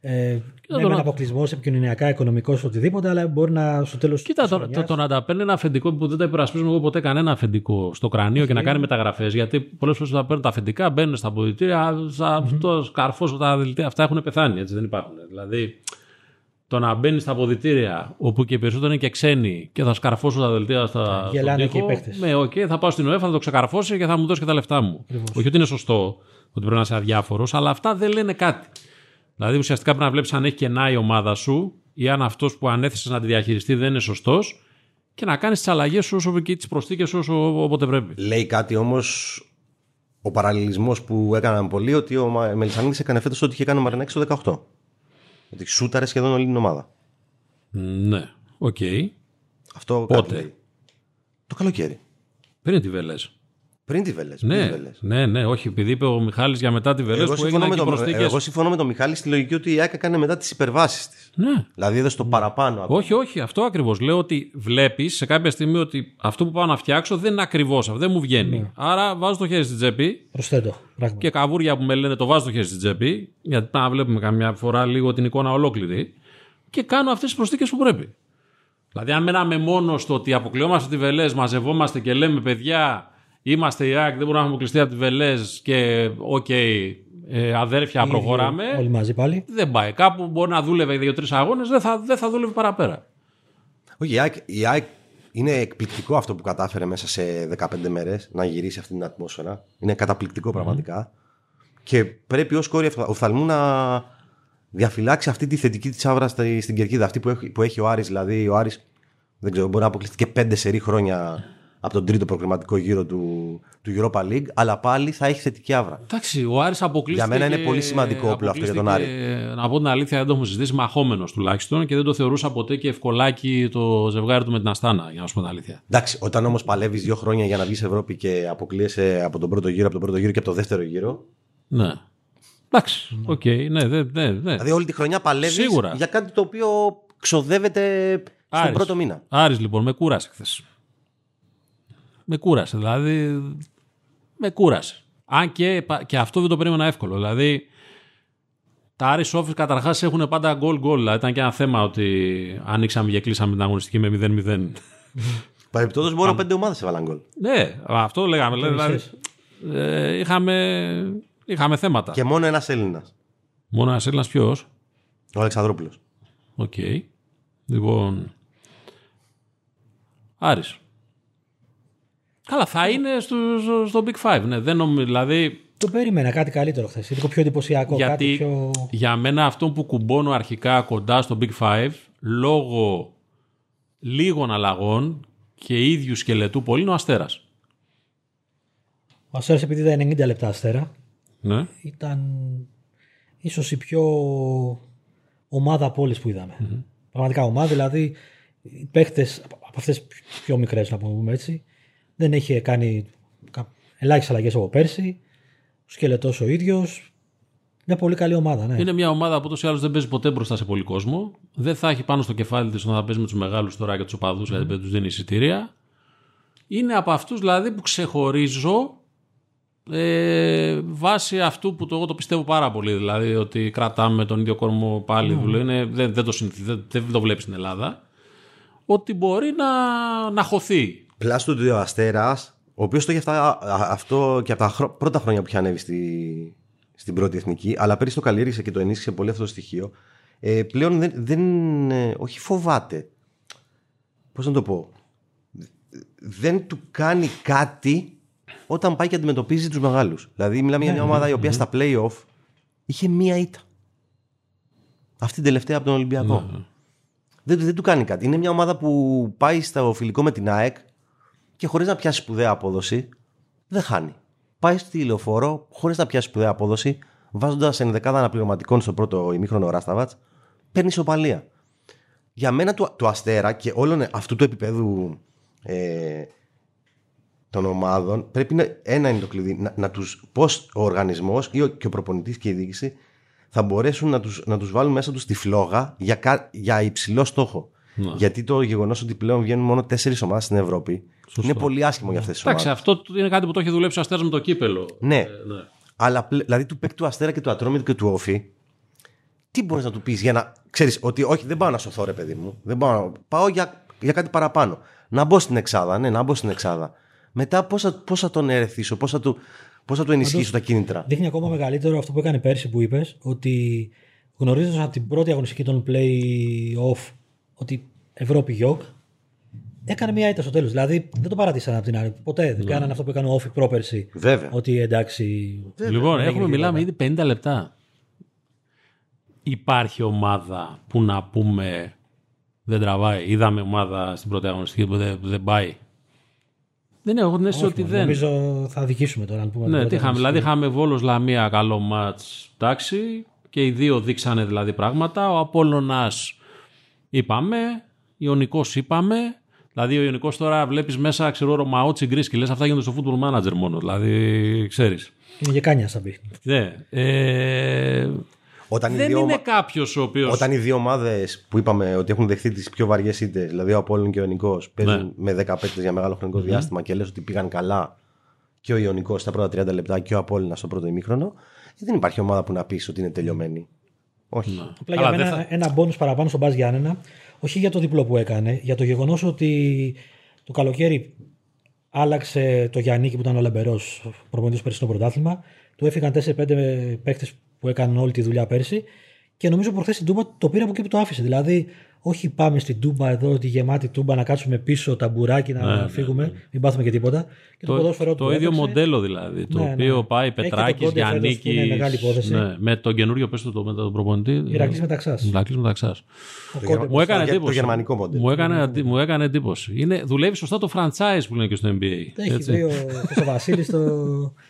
ε, ναι, τώρα- με ένα αποκλεισμός επικοινωνιακά, οικονομικός, οτιδήποτε, αλλά μπορεί να στο τέλος. Κοίτα, το, το, το να τα παίρνει ένα αφεντικό που δεν τα υπερασπίζουμε εγώ ποτέ κανένα αφεντικό στο κρανίο και να κάνει μεταγραφές. Γιατί πολλές φορές όταν παίρνουν τα αφεντικά μπαίνουν στα αποδυτήρια, θα αυτό σκαρφώσουν τα δελτία. Αυτά έχουν πεθάνει, έτσι δεν υπάρχουν. Δηλαδή, το να μπαίνει στα αποδυτήρια όπου και οι περισσότεροι είναι και ξένοι και θα σκαρφώσουν τα δελτία στα. στον γελάνε τοίχο, και οι παίκτες. Ναι, οκ, θα πάω στην ΟΥΕΦΑ, θα το ξεκαρφώσει και θα μου δώσει και τα λεφτά μου. Όχι ότι είναι σωστό, ότι πρέπει να είσαι αδιάφορος, αλλά αυτά δεν λένε κάτι. Δηλαδή ουσιαστικά πρέπει να βλέπεις αν έχει κενά η ομάδα σου ή αν αυτός που ανέθεσες να τη διαχειριστεί δεν είναι σωστός και να κάνεις τις αλλαγές σου όσο και τις προσθήκες σου όσο όποτε πρέπει. Λέει κάτι όμως ο παραλληλισμός που έκαναν πολλοί ότι ο Μα- Μελισανίδης έκανε φέτος ό,τι είχε κάνει ο Μαρινάκης το 18. Ότι σούταρες σχεδόν όλη την ομάδα. Ναι, οκ. Αυτό Πότε; κάτι λέει. Το καλοκαίρι. Πριν τη Βελές. Πριν τη Βελές. Ναι, πριν τη Βελές. ναι, ναι, όχι, επειδή είπε ο Μιχάλης για μετά τη Βελές Εγώ που συμφωνώ, έγιναν με και τον, προσθήκες. εγώ συμφωνώ με τον Μιχάλη στη λογική ότι η ΑΕΚ έκανε μετά τις υπερβάσεις της. Ναι. Δηλαδή είδες το παραπάνω. από- Όχι, όχι, αυτό ακριβώς. Λέω ότι βλέπεις σε κάποια στιγμή ότι αυτό που πάω να φτιάξω δεν είναι ακριβώς αυτό, δεν μου βγαίνει. Ναι. Άρα βάζω το χέρι στην τσέπη Προσθέτω. Πράγμα. και καβούρια που με λένε το βάζω το χέρι στην τσέπη, γιατί πρέπει να βλέπουμε καμιά φορά λίγο την εικόνα ολόκληρη και κάνω αυτές τις προσθήκες που πρέπει. Δηλαδή, αν μέναμε μόνο στο ότι αποκλειόμαστε τη Βελέζ, μαζευόμαστε και λέμε παιδιά, είμαστε η ΑΕΚ, δεν μπορούμε να έχουμε αποκλειστεί από τη Βελέζ και οκ, ε, αδέρφια, προχωράμε. Όλοι μαζί πάλι. Δεν πάει. Κάπου μπορεί να δούλευε δύο-τρεις αγώνες, δεν θα, δεν θα δούλευε παραπέρα. Όχι, η ΑΕΚ, η ΑΕΚ είναι εκπληκτικό αυτό που κατάφερε μέσα σε 15 μέρες να γυρίσει αυτή την ατμόσφαιρα. Είναι καταπληκτικό πραγματικά. Και πρέπει ως κόρη οφθαλμού να διαφυλάξει αυτή τη θετική της άβρας στη- στην κερκίδα. Αυτή που έχει, που έχει ο Άρης. Δηλαδή, ο Άρης δεν ξέρω, μπορεί να αποκλειστεί και πέντε σερή χρόνια από τον τρίτο προκριματικό γύρο του, του Europa League, αλλά πάλι θα έχει θετική άβρα. Εντάξει, ο Άρης αποκλείστηκε. Για μένα είναι πολύ σημαντικό όπλο αυτό για τον Άρη. αποκλείστηκε, Να πω την αλήθεια, δεν το έχουμε συζητήσει, μαχόμενος τουλάχιστον και δεν το θεωρούσα ποτέ και ευκολάκι το ζευγάρι του με την Αστάνα, για να σου πω την αλήθεια. Εντάξει, όταν όμως παλεύεις δύο χρόνια για να βγεις Ευρώπη και αποκλείεσαι από τον πρώτο γύρο, από τον πρώτο γύρο και από τον δεύτερο γύρο. Ναι. Εντάξει, οκ, ναι, ναι, ναι, ναι. Δηλαδή, όλη τη χρονιά παλεύεις Σίγουρα. για κάτι το οποίο ξοδεύεται στον Άρης. πρώτο μήνα. Άρης λοιπόν, με κούρασε χθες. Με κούρασε, δηλαδή. Με κούρασε. Αν και, και αυτό δεν το περίμενα εύκολο. Δηλαδή, τα Άρης ΟΦΗ καταρχάς έχουν πάντα γκολ γκολ. Δηλαδή, ήταν και ένα θέμα ότι ανοίξαμε και κλείσαμε την αγωνιστική με 0-0. Παρεμπιπτόντως, μόνο πέντε ομάδες έβαλαν γκολ. ναι, αυτό λέγαμε. Δηλαδή, ε, είχαμε, είχαμε θέματα. Και μόνο ένας Έλληνας. Μόνο ένας Έλληνας ποιος; Ο Αλεξανδρόπουλος. Οκ. Λοιπόν. Άρης. Καλά, θα είναι στο, στο, στο Big Five. Ναι, δεν νομίζω, δηλαδή, Το περίμενα κάτι καλύτερο χθες. Λίγο πιο εντυπωσιακό. κάτι γιατί πιο... για μένα αυτό που κουμπώνω αρχικά κοντά στο Big Five, λόγω λίγων αλλαγών και ίδιου σκελετού πολύ, είναι ο Αστέρας. Ο Αστέρας επειδή ήταν 90 λεπτά αστέρα, Ναι. ήταν ίσως η πιο ομάδα από όλες που είδαμε. Πραγματικά ομάδα, δηλαδή οι παίχτες από αυτές τις πιο μικρές να πούμε έτσι, δεν είχε κάνει κα- ελάχιστες αλλαγές από πέρσι, ο σκελετός ο ίδιος, μια πολύ καλή ομάδα, ναι. Είναι μια ομάδα που ούτως ή άλλως δεν παίζει ποτέ μπροστά σε πολύ κόσμο. Δεν θα έχει πάνω στο κεφάλι της όταν θα παίζει με τους μεγάλους τώρα και τους οπαδούς, γιατί δεν τους δίνει εισιτήρια. Είναι από αυτούς δηλαδή που ξεχωρίζω ε, βάσει αυτού που το, εγώ το πιστεύω πάρα πολύ. Δηλαδή ότι κρατάμε τον ίδιο κόρμο πάλι. δουλεύει. Είναι, δεν, δεν, το, συνηθι- δεν, δεν το βλέπεις στην Ελλάδα. Ότι μπορεί να, να χωθεί. Πλάστο του ο Αστέρα, ο οποίος το είχε αυτά, α- αυτό και από τα χρο- πρώτα χρόνια που είχε ανέβει στη, στην πρώτη εθνική, αλλά πέρυσι το καλλιέργησε και το ενίσχυσε πολύ αυτό το στοιχείο. Ε, πλέον δεν, δεν ε, όχι φοβάται. Πώς να το πω; Δεν του κάνει κάτι όταν πάει και αντιμετωπίζει τους μεγάλους. Δηλαδή, μιλάμε για μια ομάδα η οποία στα playoff είχε μία ήττα. Αυτή την τελευταία από τον Ολυμπιακό. Δεν, δεν του κάνει κάτι. Είναι μια ομάδα που πάει στο φιλικό με την ΑΕΚ και χωρίς να πιάσει σπουδαία απόδοση, δεν χάνει. Πάει στη λεωφόρο χωρίς να πιάσει σπουδαία απόδοση, βάζοντας ενδεκάδα αναπληρωματικών στο πρώτο ημίχρονο Ράσταβατς, παίρνει ισοπαλία. Για μένα του, του Αστέρα και όλων αυτού του επίπεδου ε, των ομάδων πρέπει να, ένα είναι το κλειδί, να, να τους, πώς ο οργανισμός ή ο, και ο προπονητής και η διοίκηση θα μπορέσουν να τους, να τους βάλουν μέσα τους τη φλόγα για, κα- για υψηλό στόχο. Γιατί το γεγονός ότι πλέον βγαίνουν μόνο τέσσερις ομάδες στην Ευρώπη είναι πολύ άσχημο για αυτές τις Εντάξει, ομάδες. αυτό είναι κάτι που το έχει δουλέψει ο Αστέρας με το κύπελο. Ναι. Ε, ναι. Αλλά πλε- δηλαδή του παίκτη του Αστέρα και του Ατρόμητου και του Όφη, τι μπορείς να του πεις για να. ξέρεις ότι όχι, δεν πάω να σωθώ, ρε παιδί μου. Δεν πάω, να- πάω για, για κάτι παραπάνω. Να μπω στην Εξάδα, ναι, να μπω στην Εξάδα. Μετά πώ θα, πώς θα τον ερεθίσω, πώ θα, του- πώς θα του ενισχύσω τα κίνητρα. Δείχνει ακόμα μεγαλύτερο αυτό που έκανε πέρσι που είπες, ότι γνωρίζοντας από την πρώτη αγωνιστική των play-off ότι Ευρώπη γιοκ, έκανε μια ήττα στο τέλος. Δηλαδή δεν το παρατήσαν από την άλλη. Ποτέ δεν κάνανε αυτό που έκανε ο Όφη πρόπερσι. Βέβαια. Ότι εντάξει. Λοιπόν, δεν έχουμε έγινε μιλάμε τίποτα. ήδη 50 λεπτά. Υπάρχει ομάδα που να πούμε δεν τραβάει. Είδαμε ομάδα στην πρώτη αγωνιστική που δεν, που δεν πάει. Δεν έχω την αίσθηση Όχι, ότι μόνο. δεν. Νομίζω θα δικήσουμε τώρα αν πούμε. Ναι, την τι πρώτη είχαμε. Δηλαδή αγωνιστική. είχαμε Βόλος Λαμία καλό μάτς εντάξει και οι δύο δείξανε δηλαδή πράγματα. Ο Απόλλωνας είπαμε, Ιωνικός είπαμε. Δηλαδή, ο Ιωνικός τώρα βλέπεις μέσα, ξέρω, Ρωμαό Τσιγκρί και λες αυτά γίνονται στο football manager μόνο. Δηλαδή, ξέρεις. Είναι και κάνια, θα πει. Ναι. Ε, Όταν οι δεν δύο είναι ομα- κάποιος ο οποίο. Όταν οι δύο ομάδες που είπαμε ότι έχουν δεχθεί τις πιο βαριές ήττες, δηλαδή ο Απόλλων και ο Ιωνικός, παίζουν με 10 παίκτες για μεγάλο χρονικό διάστημα και λες ότι πήγαν καλά και ο Ιωνικός στα πρώτα 30 λεπτά και ο Απόλλωνα στο πρώτο ημίχρονο, ε, δεν υπάρχει ομάδα που να πεις ότι είναι τελειωμένη. Όχι. Απλά Καλά, για δεν μένα θα- ένα μπόνους παραπάνω στον Μπάζ Γιάννενα, όχι για το διπλό που έκανε, για το γεγονός ότι το καλοκαίρι άλλαξε το Γιάννη που ήταν ο Λεμπερός προπονητής πέρσι στο πρωτάθλημα. Του έφυγαν 4-5 παίκτες που έκαναν όλη τη δουλειά πέρσι. Και νομίζω προχθές την Τούμπα το πήρε από εκεί που το άφησε. Δηλαδή, όχι πάμε στην Τούμπα εδώ, τη γεμάτη Τούμπα, να κάτσουμε πίσω τα μπουράκι να ναι, φύγουμε, μην πάθουμε και τίποτα. Και το, Το, ποδόσφαιρο το του ίδιο έπαιξε. μοντέλο δηλαδή. Το Ναι, ναι. οποίο πάει Έχει και τον Πετράκης, Κόντε φέτος που Γιάννη. είναι μεγάλη υπόθεση. Ναι, με τον καινούριο πες το, το, με τον προπονητή. Ηρακλής Μεταξάς. Ηρακλής Μεταξάς. Ο Το Κόντε γερμα- Μου έκανε το εντύπωση. γερμανικό μοντέλο. Μου έκανε, αντι- μου έκανε εντύπωση. Είναι, δουλεύει σωστά το franchise που λένε και στο NBA. Έχει έτσι. βρει ο, ο Βασίλης το,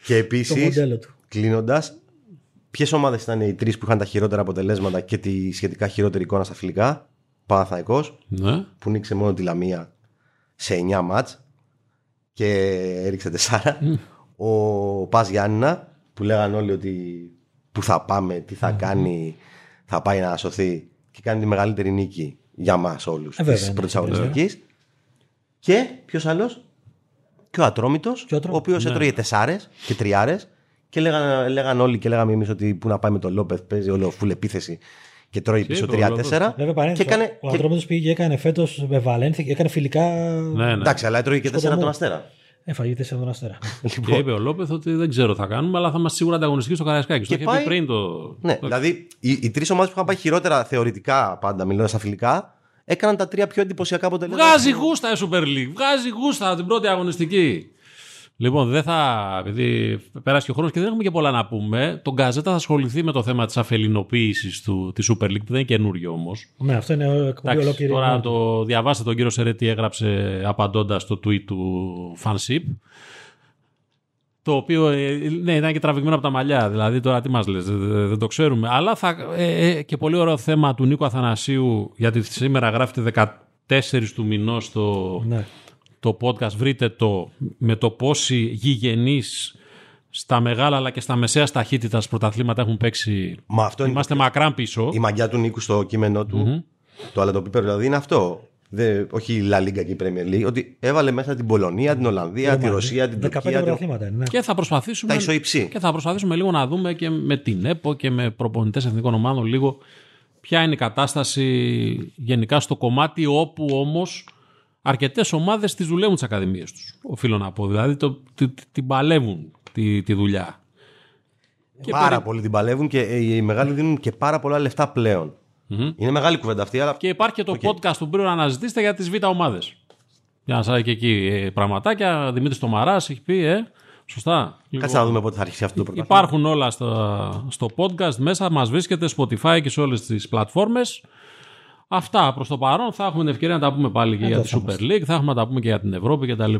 Και το επίση, μοντέλο του. κλείνοντας, ποιες ομάδες ήταν οι τρεις που είχαν τα χειρότερα αποτελέσματα και τη σχετικά χειρότερη εικόνα στα φιλικά; Παναθαϊκός, Ναι. που νίξε μόνο τη Λαμία σε 9 μάτς και έριξε 4. Ο Πας Γιάννηνα που λέγαν όλοι ότι που θα πάμε, τι θα κάνει, θα πάει να σωθεί και κάνει τη μεγαλύτερη νίκη για μας όλους Ε, βέβαια, της ναι. πρώτης αγωνιστικής. Και ποιος άλλος; Και ο Ατρόμητος, Και ο ο, Ατρόμητος. οποίος έτρωγε τεσσάρες και τριάρες και λέγαν, λέγαν όλοι και λέγαμε εμείς ότι που να πάει με τον Λόπεθ παίζει όλο φουλ επίθεση και τρώει πίσω το 3-4 Βέβαια, και παρένθεση. έκανε, ο και- Ατρόμητος πήγε και έκανε φέτος με Βαλένθια και έκανε φιλικά. Ναι, ναι. Εντάξει, αλλά έτρωγε και 4 από Σκοτωμό. τον Αστέρα. Έφαγε τέσσερα τον αστέρα. Και είπε ο Λόπεθ ότι δεν ξέρω τι θα κάνουμε, αλλά θα είμαστε σίγουρα ανταγωνιστικοί στο Καραϊσκάκι. Το Και είχε πει πάει- πριν το. Ναι, δηλαδή οι, οι τρεις ομάδες που είχαν πάει χειρότερα θεωρητικά πάντα, μιλώντας στα φιλικά, έκαναν τα τρία πιο εντυπωσιακά αποτελέσματα. Βγάζει γούστα η Super League. Βγάζει γούστα την πρώτη αγωνιστική. Λοιπόν, δεν θα. Επειδή πέρασε και ο χρόνος και δεν έχουμε και πολλά να πούμε, τον Γκαζέτα θα ασχοληθεί με το θέμα της αφελινοποίησης της Super League, που δεν είναι καινούριο όμως. Ναι, αυτό είναι εκπομπή ολόκληρη. Τώρα μόνο. το διαβάστε τον κύριο Σερέτη έγραψε απαντώντας το tweet του Fanship. Το οποίο ε, ναι, ήταν και τραβηγμένο από τα μαλλιά. Δηλαδή τώρα τι μας λες, δεν, δεν το ξέρουμε. Αλλά θα, ε, ε, και πολύ ωραίο θέμα του Νίκου Αθανασίου, γιατί σήμερα γράφεται 14 του μηνός το, Ναι. Το podcast. Βρείτε το με το πόσοι γηγενείς στα μεγάλα αλλά και στα μεσαία ταχύτητα πρωταθλήματα έχουν παίξει. Μα αυτό είναι Είμαστε μακράν πίσω. η μαγιά του Νίκου στο κείμενό του. Το αλατοπίπερο δηλαδή είναι αυτό. Δεν, όχι η La Liga και η Premier League. Ότι έβαλε μέσα την Πολωνία, την Ολλανδία, τη Ρωσία, την 15 Τουρκία. την- πρωταθλήματα είναι. Ναι. Και θα προσπαθήσουμε. Τα ισοϊψή. Και θα προσπαθήσουμε λίγο να δούμε και με την ΕΠΟ και με προπονητές εθνικών ομάδων λίγο ποια είναι η κατάσταση γενικά στο κομμάτι όπου όμως αρκετές ομάδες τις δουλεύουν τις ακαδημίες τους. Οφείλω να πω. Δηλαδή το, τη- τη- την παλεύουν τη, τη δουλειά. Και πάρα περι- πολύ την παλεύουν και ε, οι μεγάλοι δίνουν και πάρα πολλά λεφτά πλέον. Είναι μεγάλη κουβέντα αυτή, αλλά Και υπάρχει και το podcast που πρέπει να αναζητήσετε για τις β' ομάδες. Για να σας και εκεί ε, πραγματάκια. Δημήτρης Τομαράς έχει πει, ε, σωστά. κάτσε να δούμε πότε θα αρχίσει αυτό το πρωτάθλημα. Υπάρχουν όλα στο, στο podcast μέσα, μας βρίσκεται Spotify και σε όλες τις πλατφόρμες. Αυτά προς το παρόν. Θα έχουμε την ευκαιρία να τα πούμε πάλι και για τη Super League, θα έχουμε να τα πούμε και για την Ευρώπη κτλ.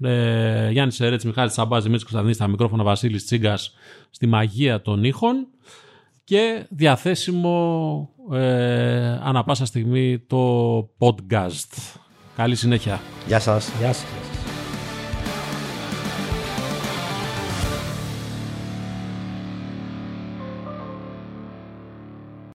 Ε, Γιάννη Σερέτης, Μιχάλης Τσαμπάς, Δημήτρης Κωνσταντίνης, στα μικρόφωνα Βασίλης Τσίγκας στη μαγεία των ήχων και διαθέσιμο ε, ανα πάσα στιγμή το podcast. Καλή συνέχεια. Γεια σας. Γεια σας.